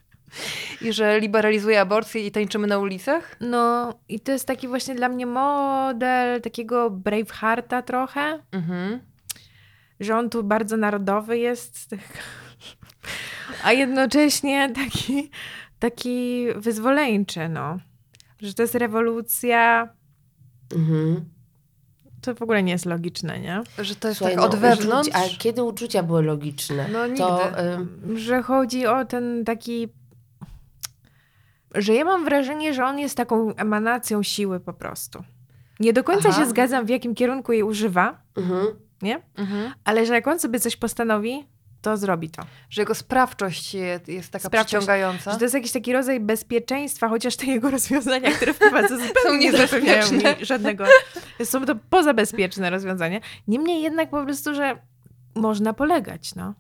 I że liberalizuje aborcję i tańczymy na ulicach? No i to jest taki właśnie dla mnie model takiego Bravehearta trochę, Mhm. że on tu bardzo narodowy jest, a jednocześnie taki, taki wyzwoleńczy, no. Że to jest rewolucja, Mhm. to w ogóle nie jest logiczne, nie? Że to jest Słuchaj, tak od no, wewnątrz. Uczucia, a kiedy uczucia były logiczne? No nigdy. To, ym, Że chodzi o ten taki... Że ja mam wrażenie, że on jest taką emanacją siły po prostu. Nie do końca Aha. się zgadzam, w jakim kierunku jej używa, mhm. nie? Mhm. Ale że jak on sobie coś postanowi, to zrobi to. Że jego sprawczość je- jest taka Sprawczość. przyciągająca. Że to jest jakiś taki rodzaj bezpieczeństwa, chociaż te jego rozwiązania, które wprowadza zupełnie nie zapewniają mi żadnego... Są to pozabezpieczne rozwiązania. Niemniej jednak po prostu, że można polegać, no.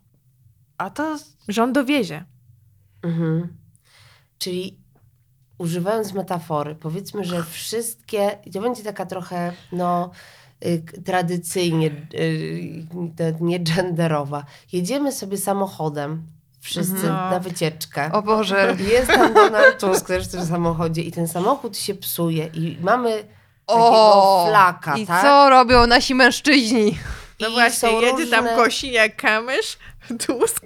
A to on dowiezie. Mhm. Czyli używając metafory, powiedzmy, że wszystkie, to będzie taka trochę, no, y, tradycyjnie, y, te- nie genderowa. Jedziemy sobie samochodem, wszyscy Mhm. na wycieczkę. O Boże. Jest tam Donald Tusk też w tym samochodzie i ten samochód się psuje i mamy takiego O, flaka, I tak? co robią nasi mężczyźni? No I właśnie, jedzie tam różne- Kosiniak-Kamysz, Tusk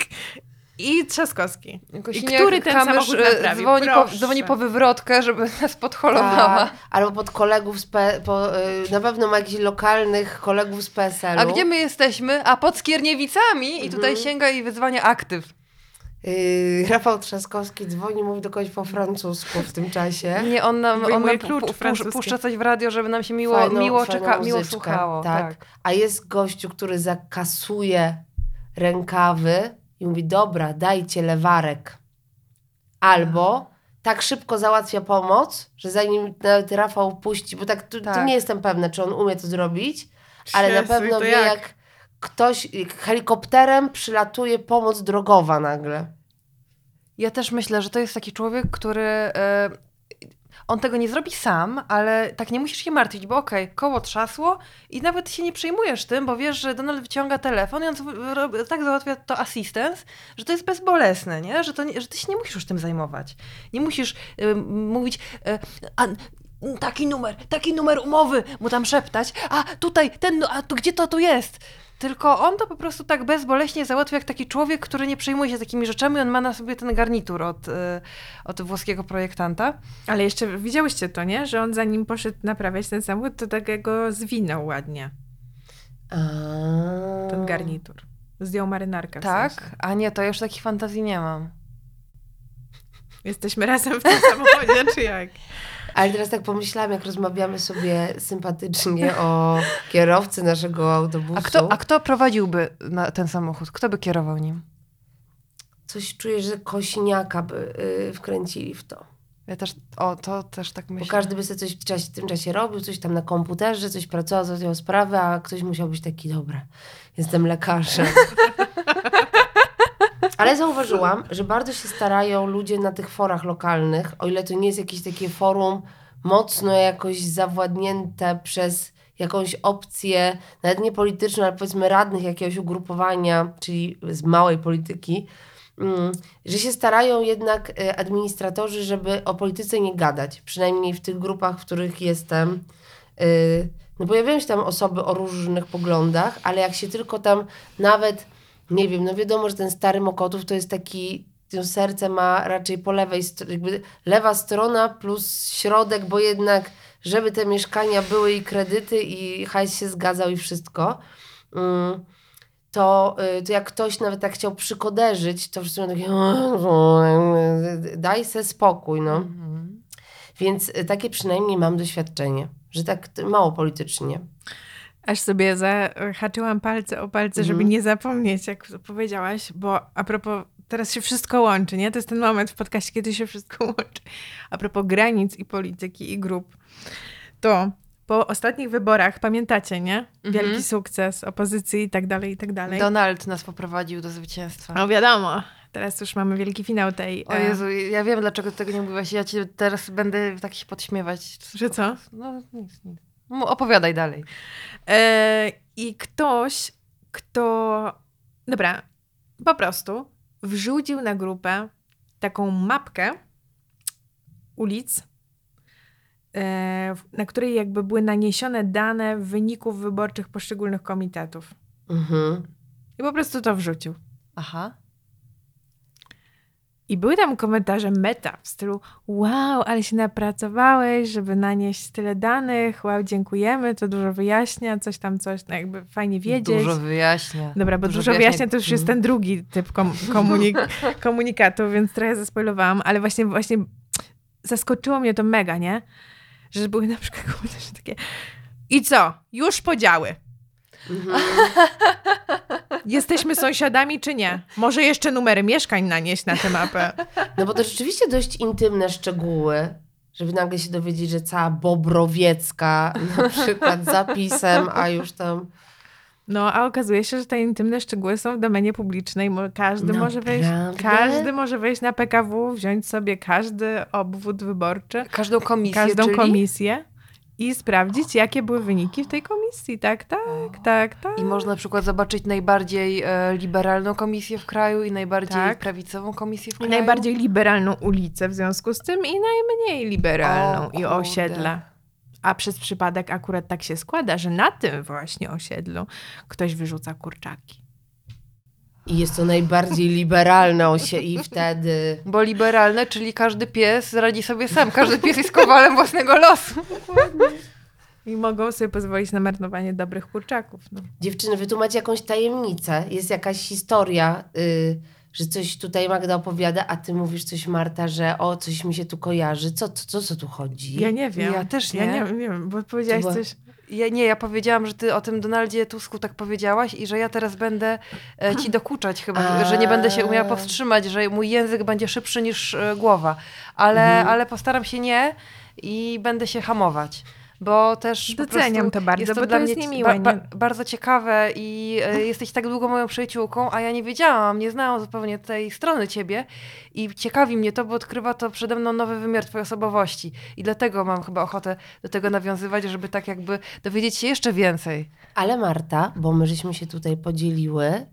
i Trzaskowski. Kosiniak, który ten Kamysz, samochód e, naprawił? Dzwoni po, dzwoni po wywrotkę, żeby nas podholowała. Tak, albo pod kolegów z P, po, y, na pewno ma jakichś lokalnych kolegów z PSL-u. A gdzie my jesteśmy? A pod Skierniewicami i tutaj Mhm. sięga i wyzwania aktyw. Y, Rafał Trzaskowski dzwoni, mówi do kogoś po francusku w tym czasie. Nie, on nam, on nam klucz pu, pu, francuski. puszcza coś w radio, żeby nam się miło, Fajną- miło, fajną czeka, miło słuchało. Tak. A jest gościu, który zakasuje rękawy i mówi, dobra, dajcie lewarek. Albo tak szybko załatwia pomoc, że zanim nawet Rafał puści, bo tak tu, tu Tak. nie jestem pewna, czy on umie to zrobić, ale na Jezu, i pewno wie, jak? jak ktoś helikopterem przylatuje pomoc drogowa nagle. Ja też myślę, że to jest taki człowiek, który. On tego nie zrobi sam, ale tak nie musisz się martwić, bo okej, koło trzasło i nawet się nie przejmujesz tym, bo wiesz, że Donald wyciąga telefon i on tak załatwia to assistance, że to jest bezbolesne, nie? Że, to nie, że ty się nie musisz już tym zajmować. Nie musisz y, mówić, y, a, taki numer, taki numer umowy, mu tam szeptać, a tutaj, ten, nu- a tu gdzie to tu jest? Tylko on to po prostu tak bezboleśnie załatwia jak taki człowiek, który nie przejmuje się takimi rzeczami. On ma na sobie ten garnitur od, y, od włoskiego projektanta. Ale jeszcze widziałyście to, nie? Że on zanim poszedł naprawiać ten samochód, to tak go zwinął ładnie, A. ten garnitur. Zdjął marynarkę w Tak? sensie. A nie, to już takich fantazji nie mam. Jesteśmy razem w tym samochodzie, czy jak? Ale teraz tak pomyślałam, jak rozmawiamy sobie sympatycznie o kierowcy naszego autobusu. A kto, a kto prowadziłby ten samochód? Kto by kierował nim? Coś czuję, że kośniaka by y, wkręcili w to. Ja też, o, to też tak myślę. Bo każdy by sobie coś w, czasie, w tym czasie robił, coś tam na komputerze, coś pracował, załatwiał sprawę, a ktoś musiał być taki, dobra, jestem lekarzem. Ale zauważyłam, że bardzo się starają ludzie na tych forach lokalnych, o ile to nie jest jakieś takie forum mocno jakoś zawładnięte przez jakąś opcję, nawet nie polityczną, ale powiedzmy radnych jakiegoś ugrupowania, czyli z małej polityki, mm, że się starają jednak e, administratorzy, żeby o polityce nie gadać. Przynajmniej w tych grupach, w których jestem. Y, No pojawiają się tam osoby o różnych poglądach, ale jak się tylko tam nawet, nie wiem, no wiadomo, że ten stary Mokotów to jest taki, to serce ma raczej po lewej stronie, lewa strona plus środek, bo jednak, żeby te mieszkania były i kredyty i hajs się zgadzał i wszystko. Mm, to, y, to jak ktoś nawet tak chciał przykoderzyć, to wszyscy będą takie daj se spokój, no. Mhm. Więc y, takie przynajmniej mam doświadczenie, że tak mało politycznie. Aż sobie zahaczyłam palce o palce, żeby Mhm. nie zapomnieć, jak powiedziałaś, bo a propos, teraz się wszystko łączy, nie? To jest ten moment w podcaście, kiedy się wszystko łączy. A propos granic i polityki i grup, to po ostatnich wyborach, pamiętacie, nie? Wielki Mhm. sukces opozycji i tak dalej, i tak dalej. Donald nas poprowadził do zwycięstwa. No wiadomo, teraz już mamy wielki finał tej... O e, Jezu, ja wiem, dlaczego ty tego nie mówiłaś. Ja ci teraz będę tak się podśmiewać. Że co? No nic, nic. Opowiadaj dalej. E, I ktoś, kto. Dobra, po prostu wrzucił na grupę taką mapkę ulic, e, na której jakby były naniesione dane wyników wyborczych poszczególnych komitetów. Mhm. I po prostu to wrzucił. Aha. I były tam komentarze meta w stylu wow, ale się napracowałeś, żeby nanieść tyle danych, wow, dziękujemy, to dużo wyjaśnia, coś tam, coś, no jakby fajnie wiedzieć. Dużo wyjaśnia. Dobra, bo dużo, wyjaśnia to już jest ten drugi typ kom- komunik- komunikatu, więc trochę zaspoilowałam, ale właśnie, właśnie zaskoczyło mnie to mega, nie? Że były na przykład komentarze takie i co? Już podziały. Mhm. Jesteśmy sąsiadami czy nie? Może jeszcze numery mieszkań nanieść na tę mapę. No bo to rzeczywiście dość intymne szczegóły, żeby nagle się dowiedzieć, że cała Bobrowiecka na przykład zapisem, a już tam... No, a okazuje się, że te intymne szczegóły są w domenie publicznej. Każdy może wejść, każdy może wejść na PKW, wziąć sobie każdy obwód wyborczy, Każdą komisję, każdą czyli? komisję i sprawdzić, jakie były wyniki w tej komisji. Tak, tak, tak, tak. I można na przykład zobaczyć najbardziej e, liberalną komisję w kraju i najbardziej Tak. prawicową komisję w I kraju. najbardziej liberalną ulicę w związku z tym i najmniej liberalną O, i osiedla. A przez przypadek akurat tak się składa, że na tym właśnie osiedlu ktoś wyrzuca kurczaki. I jest to najbardziej liberalne osie i wtedy... Bo liberalne, czyli każdy pies radzi sobie sam. Każdy pies jest kowalem własnego losu. I mogą sobie pozwolić na marnowanie dobrych kurczaków. No. Dziewczyny, wy tu macie jakąś tajemnicę, jest jakaś historia, y, że coś tutaj Magda opowiada, a ty mówisz coś Marta, że o, coś mi się tu kojarzy. Co, co, co, co tu chodzi? Ja nie wiem. Ja też Ja nie. nie, nie wiem, bo powiedziałaś była- coś... Ja, nie, ja powiedziałam, że ty o tym Donaldzie Tusku tak powiedziałaś i że ja teraz będę e, ci dokuczać chyba, A. że nie będę się umiała powstrzymać, że mój język będzie szybszy niż e, głowa. Ale, Mhm. ale postaram się nie i będę się hamować. Bo też po Doceniam prostu to bardzo, jest to bo dla to jest mnie niemiłe, ba, ba, bardzo ciekawe i e, jesteś tak długo moją przyjaciółką, a ja nie wiedziałam, nie znałam zupełnie tej strony ciebie i ciekawi mnie to, bo odkrywa to przede mną nowy wymiar twojej osobowości i dlatego mam chyba ochotę do tego nawiązywać, żeby tak jakby dowiedzieć się jeszcze więcej. Ale Marta, bo my żeśmy się tutaj podzieliły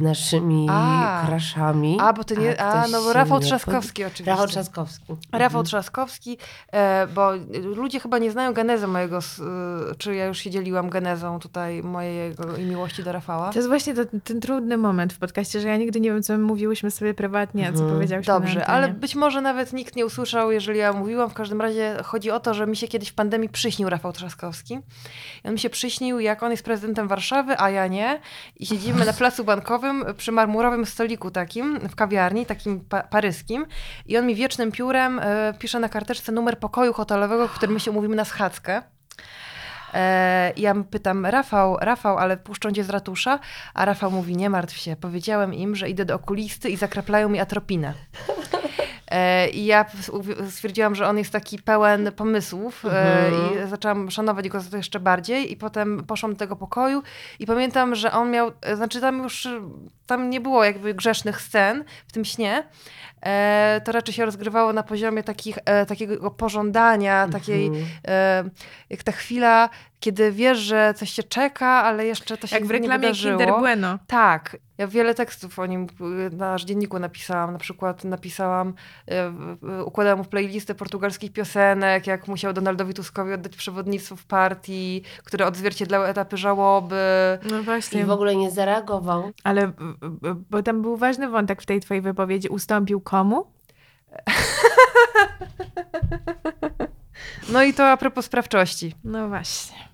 naszymi A. kraszami. A, bo to nie, a, ktoś no bo Rafał Trzaskowski pod- oczywiście. Rafał Trzaskowski. Rafał Mhm. Trzaskowski, e, bo ludzie chyba nie znają genezy mojego, y, czy ja już się dzieliłam genezą tutaj mojego i miłości do Rafała. To jest właśnie to, ten trudny moment w podcaście, że ja nigdy nie wiem, co my mówiłyśmy sobie prywatnie, a co Mhm. powiedziałyśmy Dobrze, ale być może nawet nikt nie usłyszał, jeżeli ja mówiłam. W każdym razie chodzi o to, że mi się kiedyś w pandemii przyśnił Rafał Trzaskowski. I on mi się przyśnił, jak on jest prezydentem Warszawy, a ja nie. I siedzimy na placu bankowym przy marmurowym stoliku takim, w kawiarni, takim pa paryskim. I on mi wiecznym piórem e, pisze na karteczce numer pokoju hotelowego, w którym my się umówimy na schadzkę. E, ja pytam, Rafał, Rafał, ale puszczą cię z ratusza? A Rafał mówi, nie martw się, powiedziałem im, że idę do okulisty i zakraplają mi atropinę. E, I ja stwierdziłam, że on jest taki pełen pomysłów e, Mhm. i zaczęłam szanować go za to jeszcze bardziej i potem poszłam do tego pokoju i pamiętam, że on miał, e, znaczy tam już, tam nie było jakby grzesznych scen w tym śnie, to raczej się rozgrywało na poziomie takich, e, takiego pożądania, takiej, Mhm. e, jak ta chwila, kiedy wiesz, że coś cię czeka, ale jeszcze to się Jak w nie reklamie wydarzyło. Kinder Bueno. Tak. Ja wiele tekstów o nim na nasz dzienniku napisałam. Na przykład napisałam, y, y, układałam mu playlistę portugalskich piosenek, jak musiał Donaldowi Tuskowi oddać przewodnictwo w partii, które odzwierciedlały etapy żałoby. No właśnie, I w ogóle nie zareagował. ale b- bo tam był ważny wątek w tej twojej wypowiedzi. Ustąpił komu? No i to a propos sprawczości. No właśnie.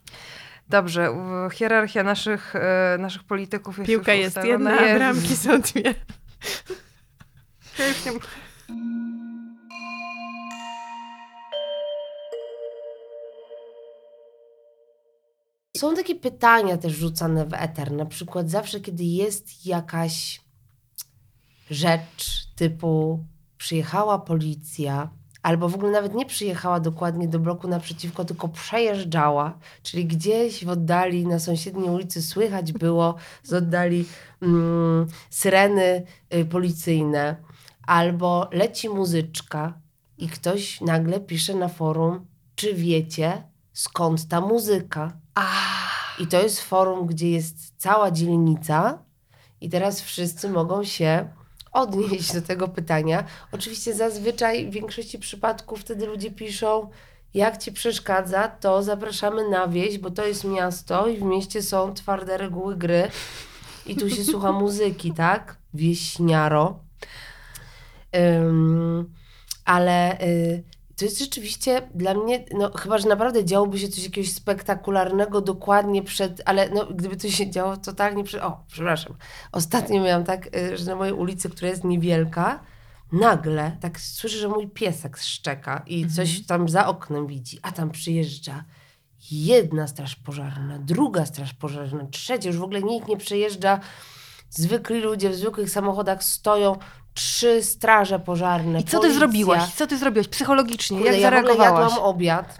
Dobrze, hierarchia naszych, y, naszych polityków jest Piłka już jest ustalona. jedna, a Jezus. bramki są dwie. Ja już nie- Są takie pytania też rzucane w eter. Na przykład zawsze, kiedy jest jakaś rzecz typu przyjechała policja, albo w ogóle nawet nie przyjechała dokładnie do bloku naprzeciwko, tylko przejeżdżała, czyli gdzieś w oddali na sąsiedniej ulicy słychać było z oddali mm, syreny y, policyjne, albo leci muzyczka i ktoś nagle pisze na forum, czy wiecie skąd ta muzyka? I to jest forum, gdzie jest cała dzielnica i teraz wszyscy mogą się odnieść do tego pytania. Oczywiście zazwyczaj w większości przypadków wtedy ludzie piszą, jak ci przeszkadza, to zapraszamy na wieś, bo to jest miasto i w mieście są twarde reguły gry i tu się słucha muzyki, tak? Wieśniaro. Ym, ale y, to jest rzeczywiście dla mnie, no chyba, że naprawdę działoby się coś jakiegoś spektakularnego dokładnie przed, ale no gdyby to się działo totalnie przed, o, przepraszam. Ostatnio miałam tak, y, że na mojej ulicy, która jest niewielka, nagle tak słyszę, że mój piesek szczeka i coś tam za oknem widzi, a tam przyjeżdża jedna straż pożarna, druga straż pożarna, trzecia, już w ogóle nikt nie przejeżdża. Zwykli ludzie w zwykłych samochodach stoją, trzy straże pożarne. I co ty policja. zrobiłaś? Co ty zrobiłaś psychologicznie? Kurde, Jak ja zareagowałaś? jadłam obiad.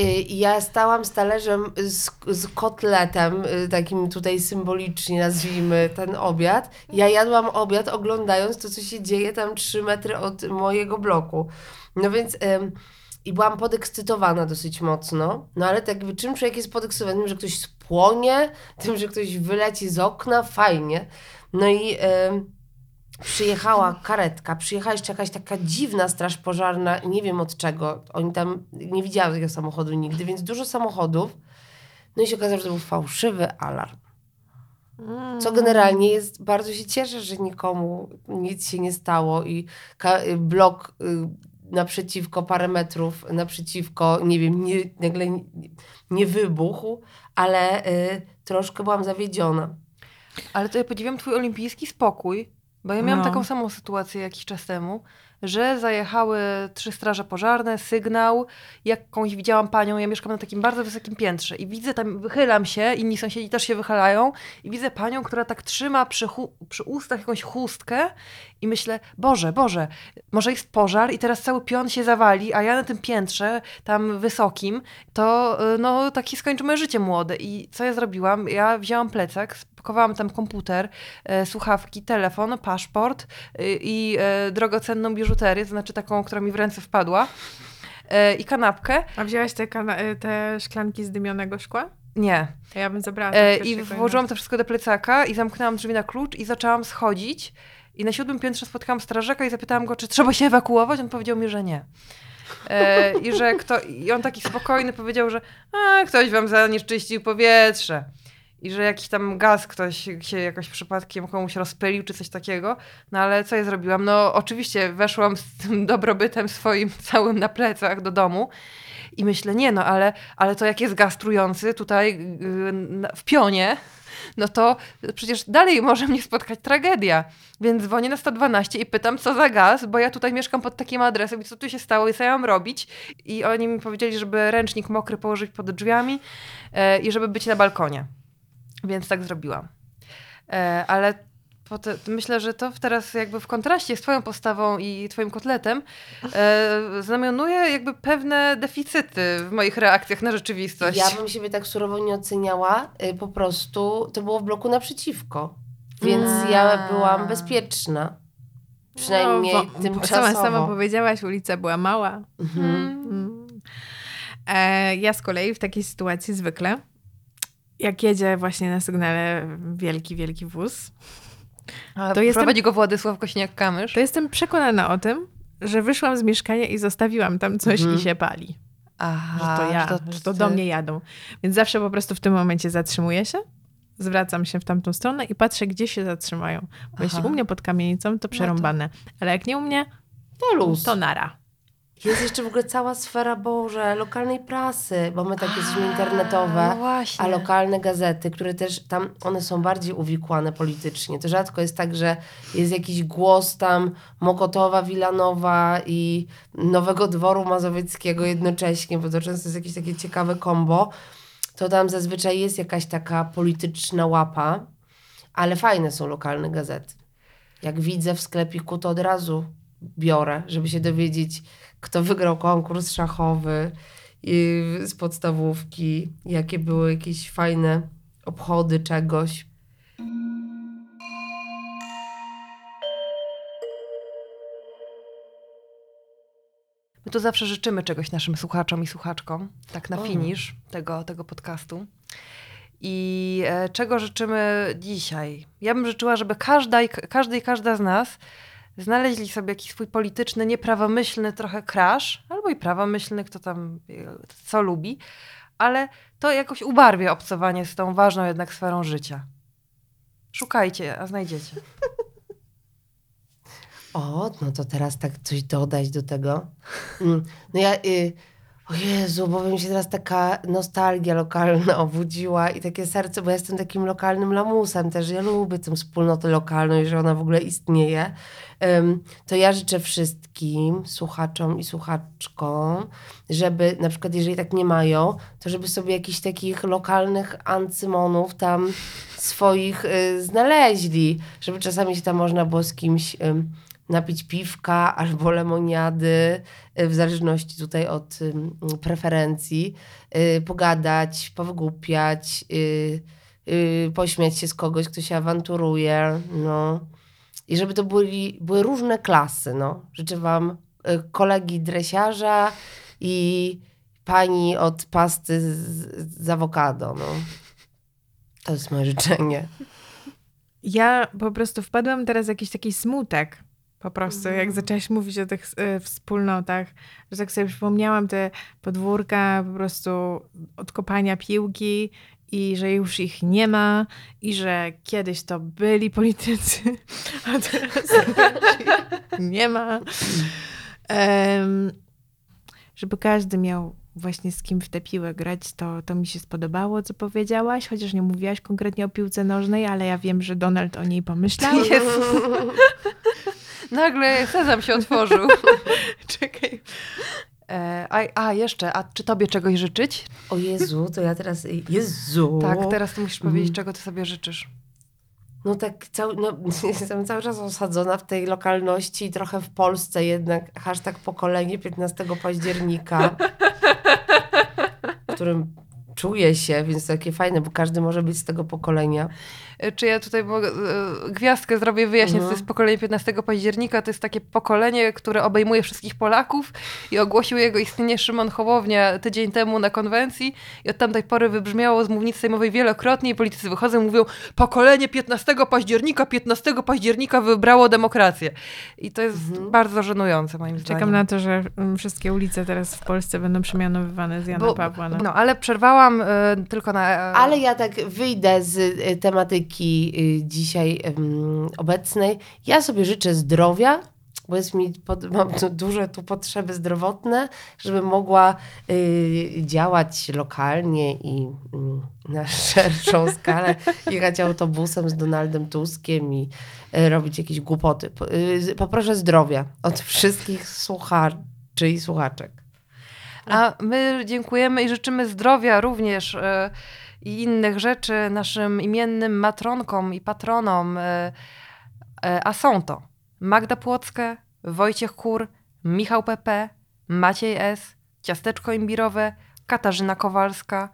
Y, I ja stałam z talerzem z, z kotletem, y, takim tutaj symbolicznie nazwijmy ten obiad. Ja jadłam obiad oglądając to, co się dzieje tam trzy metry od mojego bloku. No więc ym, i byłam podekscytowana dosyć mocno, no ale tak jakby czym człowiek jest podekscytowany? Tym, że ktoś spłonie, tym, że ktoś wyleci z okna, fajnie. No i przyjechała karetka, przyjechała jeszcze jakaś taka dziwna straż pożarna, nie wiem od czego, oni tam, nie widziałam tego samochodu nigdy, więc dużo samochodów, no i się okazało, że to był fałszywy alarm. Co generalnie jest, bardzo się cieszę, że nikomu nic się nie stało i blok y, naprzeciwko parę metrów, naprzeciwko, nie wiem, nie, nagle nie, nie wybuchł, ale y, troszkę byłam zawiedziona. Ale to ja podziwiam twój olimpijski spokój, bo ja miałam no. taką samą sytuację jakiś czas temu, że zajechały trzy straże pożarne, sygnał, jakąś widziałam panią, ja mieszkam na takim bardzo wysokim piętrze i widzę tam, wychylam się, inni sąsiedzi też się wychylają i widzę panią, która tak trzyma przy, przy ustach jakąś chustkę i myślę, Boże, Boże, może jest pożar i teraz cały pion się zawali, a ja na tym piętrze, tam wysokim, to y, no taki skończy moje życie młode. I co ja zrobiłam? Ja wzięłam plecak, spakowałam tam komputer, e, słuchawki, telefon, paszport y, i e, drogocenną biżuterię, to znaczy taką, która mi w ręce wpadła e, i kanapkę. A wzięłaś te, te szklanki z dymionego szkła? Nie. To ja bym zabrała. E, I włożyłam to wszystko do plecaka i zamknęłam drzwi na klucz i zaczęłam schodzić. I na siódmym piętrze spotkałam strażaka i zapytałam go, czy trzeba się ewakuować. On powiedział mi, że nie. E, I że kto, i on taki spokojny powiedział, że a, ktoś wam zanieczyścił powietrze. I że jakiś tam gaz ktoś się jakoś przypadkiem komuś rozpylił, czy coś takiego. No ale co ja zrobiłam? No oczywiście weszłam z tym dobrobytem swoim całym na plecach do domu. I myślę, nie no, ale, ale to jak jest gaz trujący tutaj yy, w pionie, no to przecież dalej może mnie spotkać tragedia. Więc dzwonię na 112 i pytam, co za gaz, bo ja tutaj mieszkam pod takim adresem i co tu się stało i co ja mam robić. I oni mi powiedzieli, żeby ręcznik mokry położyć pod drzwiami e, i żeby być na balkonie. Więc tak zrobiłam. E, ale myślę, że to teraz jakby w kontraście z twoją postawą i twoim kotletem e, znamionuje jakby pewne deficyty w moich reakcjach na rzeczywistość. Ja bym siebie tak surowo nie oceniała, y, po prostu to było w bloku naprzeciwko, więc A. ja byłam bezpieczna. Przynajmniej no, tymczasowo. Sama, sama powiedziałaś, ulica była mała. Mhm. Mm. E, ja z kolei w takiej sytuacji zwykle, jak jedzie właśnie na sygnale wielki, wielki wóz, a to jest prowadzi go Władysław Kośniak-Kamysz? To jestem przekonana o tym, że wyszłam z mieszkania i zostawiłam tam coś mhm. i się pali. Aha, że to ja, że to, że to do mnie jadą. Więc zawsze po prostu w tym momencie zatrzymuję się, zwracam się w tamtą stronę i patrzę, gdzie się zatrzymają. Bo jeśli u mnie pod kamienicą, to przerąbane. No to... Ale jak nie u mnie, to luz. To nara. Jest jeszcze w ogóle cała sfera, Boże, lokalnej prasy, bo my tak jesteśmy internetowe, a lokalne gazety, które też tam, one są bardziej uwikłane politycznie. To rzadko jest tak, że jest jakiś głos tam Mokotowa, Wilanowa i Nowego Dworu Mazowieckiego jednocześnie, bo to często jest jakieś takie ciekawe kombo. To tam zazwyczaj jest jakaś taka polityczna łapa, ale fajne są lokalne gazety. Jak widzę w sklepiku, to od razu biorę, żeby się dowiedzieć, kto wygrał konkurs szachowy z podstawówki, jakie były jakieś fajne obchody czegoś. My tu zawsze życzymy czegoś naszym słuchaczom i słuchaczkom, tak na finisz tego, tego podcastu. I e, czego życzymy dzisiaj? Ja bym życzyła, żeby każda i, każdy i każda z nas znaleźli sobie jakiś swój polityczny, nieprawomyślny trochę crash, albo i prawomyślny, kto tam co lubi, ale to jakoś ubarwia obcowanie z tą ważną jednak sferą życia. Szukajcie, a znajdziecie. O, no to teraz tak coś dodać do tego. Mm, no ja... Y o Jezu, bo mi się teraz taka nostalgia lokalna obudziła i takie serce, bo ja jestem takim lokalnym lamusem też. Ja lubię tę wspólnotę lokalną i że ona w ogóle istnieje. To ja życzę wszystkim słuchaczom i słuchaczkom, żeby na przykład, jeżeli tak nie mają, to żeby sobie jakichś takich lokalnych ancymonów tam swoich y, znaleźli, żeby czasami się tam można było z kimś... Napić piwka albo lemoniady, y, w zależności tutaj od preferencji, y, pogadać, powygłupiać, y, pośmiać się z kogoś, kto się awanturuje, no. I żeby to byli, były różne klasy, no. Życzę wam kolegi dresiarza i pani od pasty z, z awokado. No. To jest moje życzenie. Ja po prostu wpadłam teraz w jakiś taki smutek. Po prostu, jak Mhm. zaczęłaś mówić o tych y, wspólnotach, że tak sobie przypomniałam te podwórka po prostu od kopania piłki i że już ich nie ma i że kiedyś to byli politycy, a teraz nie ma. Em, żeby każdy miał właśnie z kim w tę piłę grać, to, to mi się spodobało, co powiedziałaś, chociaż nie mówiłaś konkretnie o piłce nożnej, ale ja wiem, że Donald o niej pomyślał. Jezus. Nagle sezam się otworzył. Czekaj. E, a, a, jeszcze, a czy tobie czegoś życzyć? O Jezu, to ja teraz... Jezu! Tak, teraz ty musisz Mm. powiedzieć, czego ty sobie życzysz. No tak cały, no, jestem cały czas osadzona w tej lokalności trochę w Polsce jednak. Hashtag pokolenie 15 października, w którym czuję się, więc to takie fajne, bo każdy może być z tego pokolenia. E, Czy ja tutaj mogę, e, gwiazdkę zrobię, wyjaśnię, Mhm. co to jest pokolenie 15 października. To jest takie pokolenie, które obejmuje wszystkich Polaków i ogłosił jego istnienie Szymon Hołownia tydzień temu na konwencji i od tamtej pory wybrzmiało z mównicy sejmowej wielokrotnie i politycy wychodzą i mówią pokolenie 15 października, 15 października wybrało demokrację. I to jest Mhm. bardzo żenujące moim zdaniem. Czekam na to, że mm, wszystkie ulice teraz w Polsce będą przemianowywane z Jana Bo- Pawła. Na... No, ale przerwałam e, tylko na... Ale ja tak wyjdę z y, tematyki y, dzisiaj obecnej. Ja sobie życzę zdrowia, bo jest mi mam tu duże tu potrzeby zdrowotne, żeby mogła y, działać lokalnie i y, na szerszą skalę jechać autobusem z Donaldem Tuskiem i y, robić jakieś głupoty. Po, y, poproszę zdrowia od wszystkich słuchaczy i słuchaczek. A my dziękujemy i życzymy zdrowia również e, i innych rzeczy naszym imiennym matronkom i patronom. e, e, a są to Magda Płocka, Wojciech Kur, Michał PP, Maciej S., Ciasteczko Imbirowe, Katarzyna Kowalska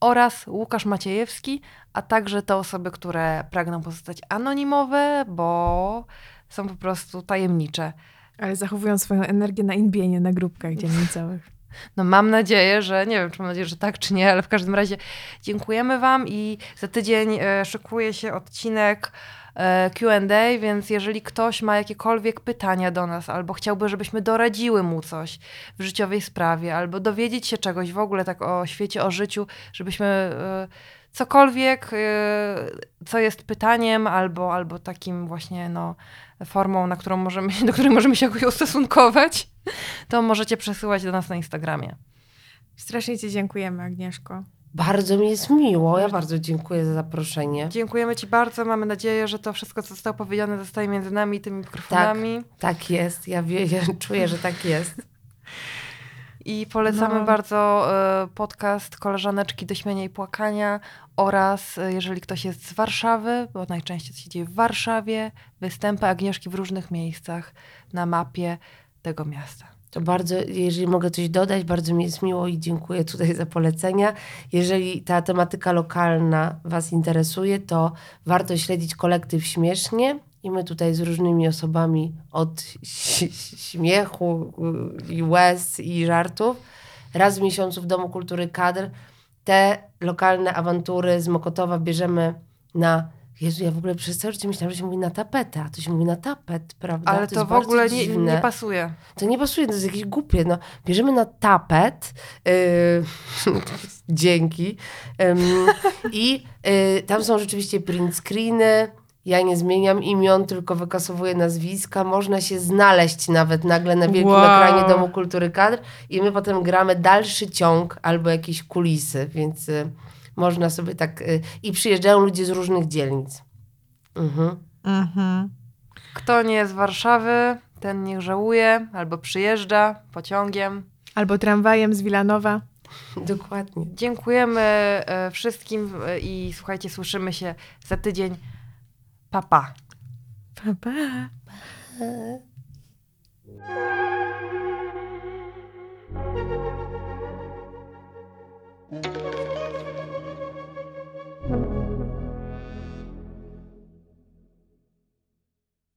oraz Łukasz Maciejewski, a także te osoby, które pragną pozostać anonimowe, bo są po prostu tajemnicze. Ale zachowują swoją energię na inbienie na grupkach dzielnicowych. No mam nadzieję, że nie wiem, czy mam nadzieję, że tak, czy nie, ale w każdym razie dziękujemy Wam i za tydzień e, szykuje się odcinek e, Q&A, więc jeżeli ktoś ma jakiekolwiek pytania do nas, albo chciałby, żebyśmy doradziły mu coś w życiowej sprawie, albo dowiedzieć się czegoś w ogóle tak o świecie, o życiu, żebyśmy e, cokolwiek, co jest pytaniem, albo, albo takim właśnie no, formą, na którą możemy, do której możemy się jakoś ustosunkować, to możecie przesyłać do nas na Instagramie. Strasznie Ci dziękujemy, Agnieszko. Bardzo mi jest miło. Ja bardzo dziękuję za zaproszenie. Dziękujemy Ci bardzo. Mamy nadzieję, że to wszystko, co zostało powiedziane, zostaje między nami i tymi mikrofonami. Tak jest, ja, wie, ja czuję, że tak jest. I polecamy No. bardzo e, podcast Koleżaneczki do śmiania i płakania oraz e, jeżeli ktoś jest z Warszawy, bo najczęściej to się dzieje w Warszawie, występy Agnieszki w różnych miejscach na mapie tego miasta. To bardzo, jeżeli mogę coś dodać, bardzo mi jest miło i dziękuję tutaj za polecenia. Jeżeli ta tematyka lokalna Was interesuje, to warto śledzić kolektyw Śmiesznie. I my tutaj z różnymi osobami od śmiechu y, i łez i żartów raz w miesiącu w Domu Kultury Kadr te lokalne awantury z Mokotowa bierzemy na Jezu, ja w ogóle przez cały życie myślałam, że się mówi na tapetę, a to się mówi na tapet, prawda? Ale jest to w ogóle nie, nie pasuje. To nie pasuje, to jest jakieś głupie. No, bierzemy na tapet, yy, dzięki, i yy, tam są rzeczywiście print screeny, ja nie zmieniam imion, tylko wykasowuję nazwiska. Można się znaleźć nawet nagle na wielkim Wow. ekranie Domu Kultury Kadr i my potem gramy dalszy ciąg albo jakieś kulisy, więc y, można sobie tak... Y, I przyjeżdżają ludzie z różnych dzielnic. Mhm. Mhm. Kto nie jest z Warszawy, ten niech żałuje albo przyjeżdża pociągiem. Albo tramwajem z Wilanowa. Dokładnie. Dziękujemy e, wszystkim e, i słuchajcie, słyszymy się za tydzień. Pa, pa. Pa, pa.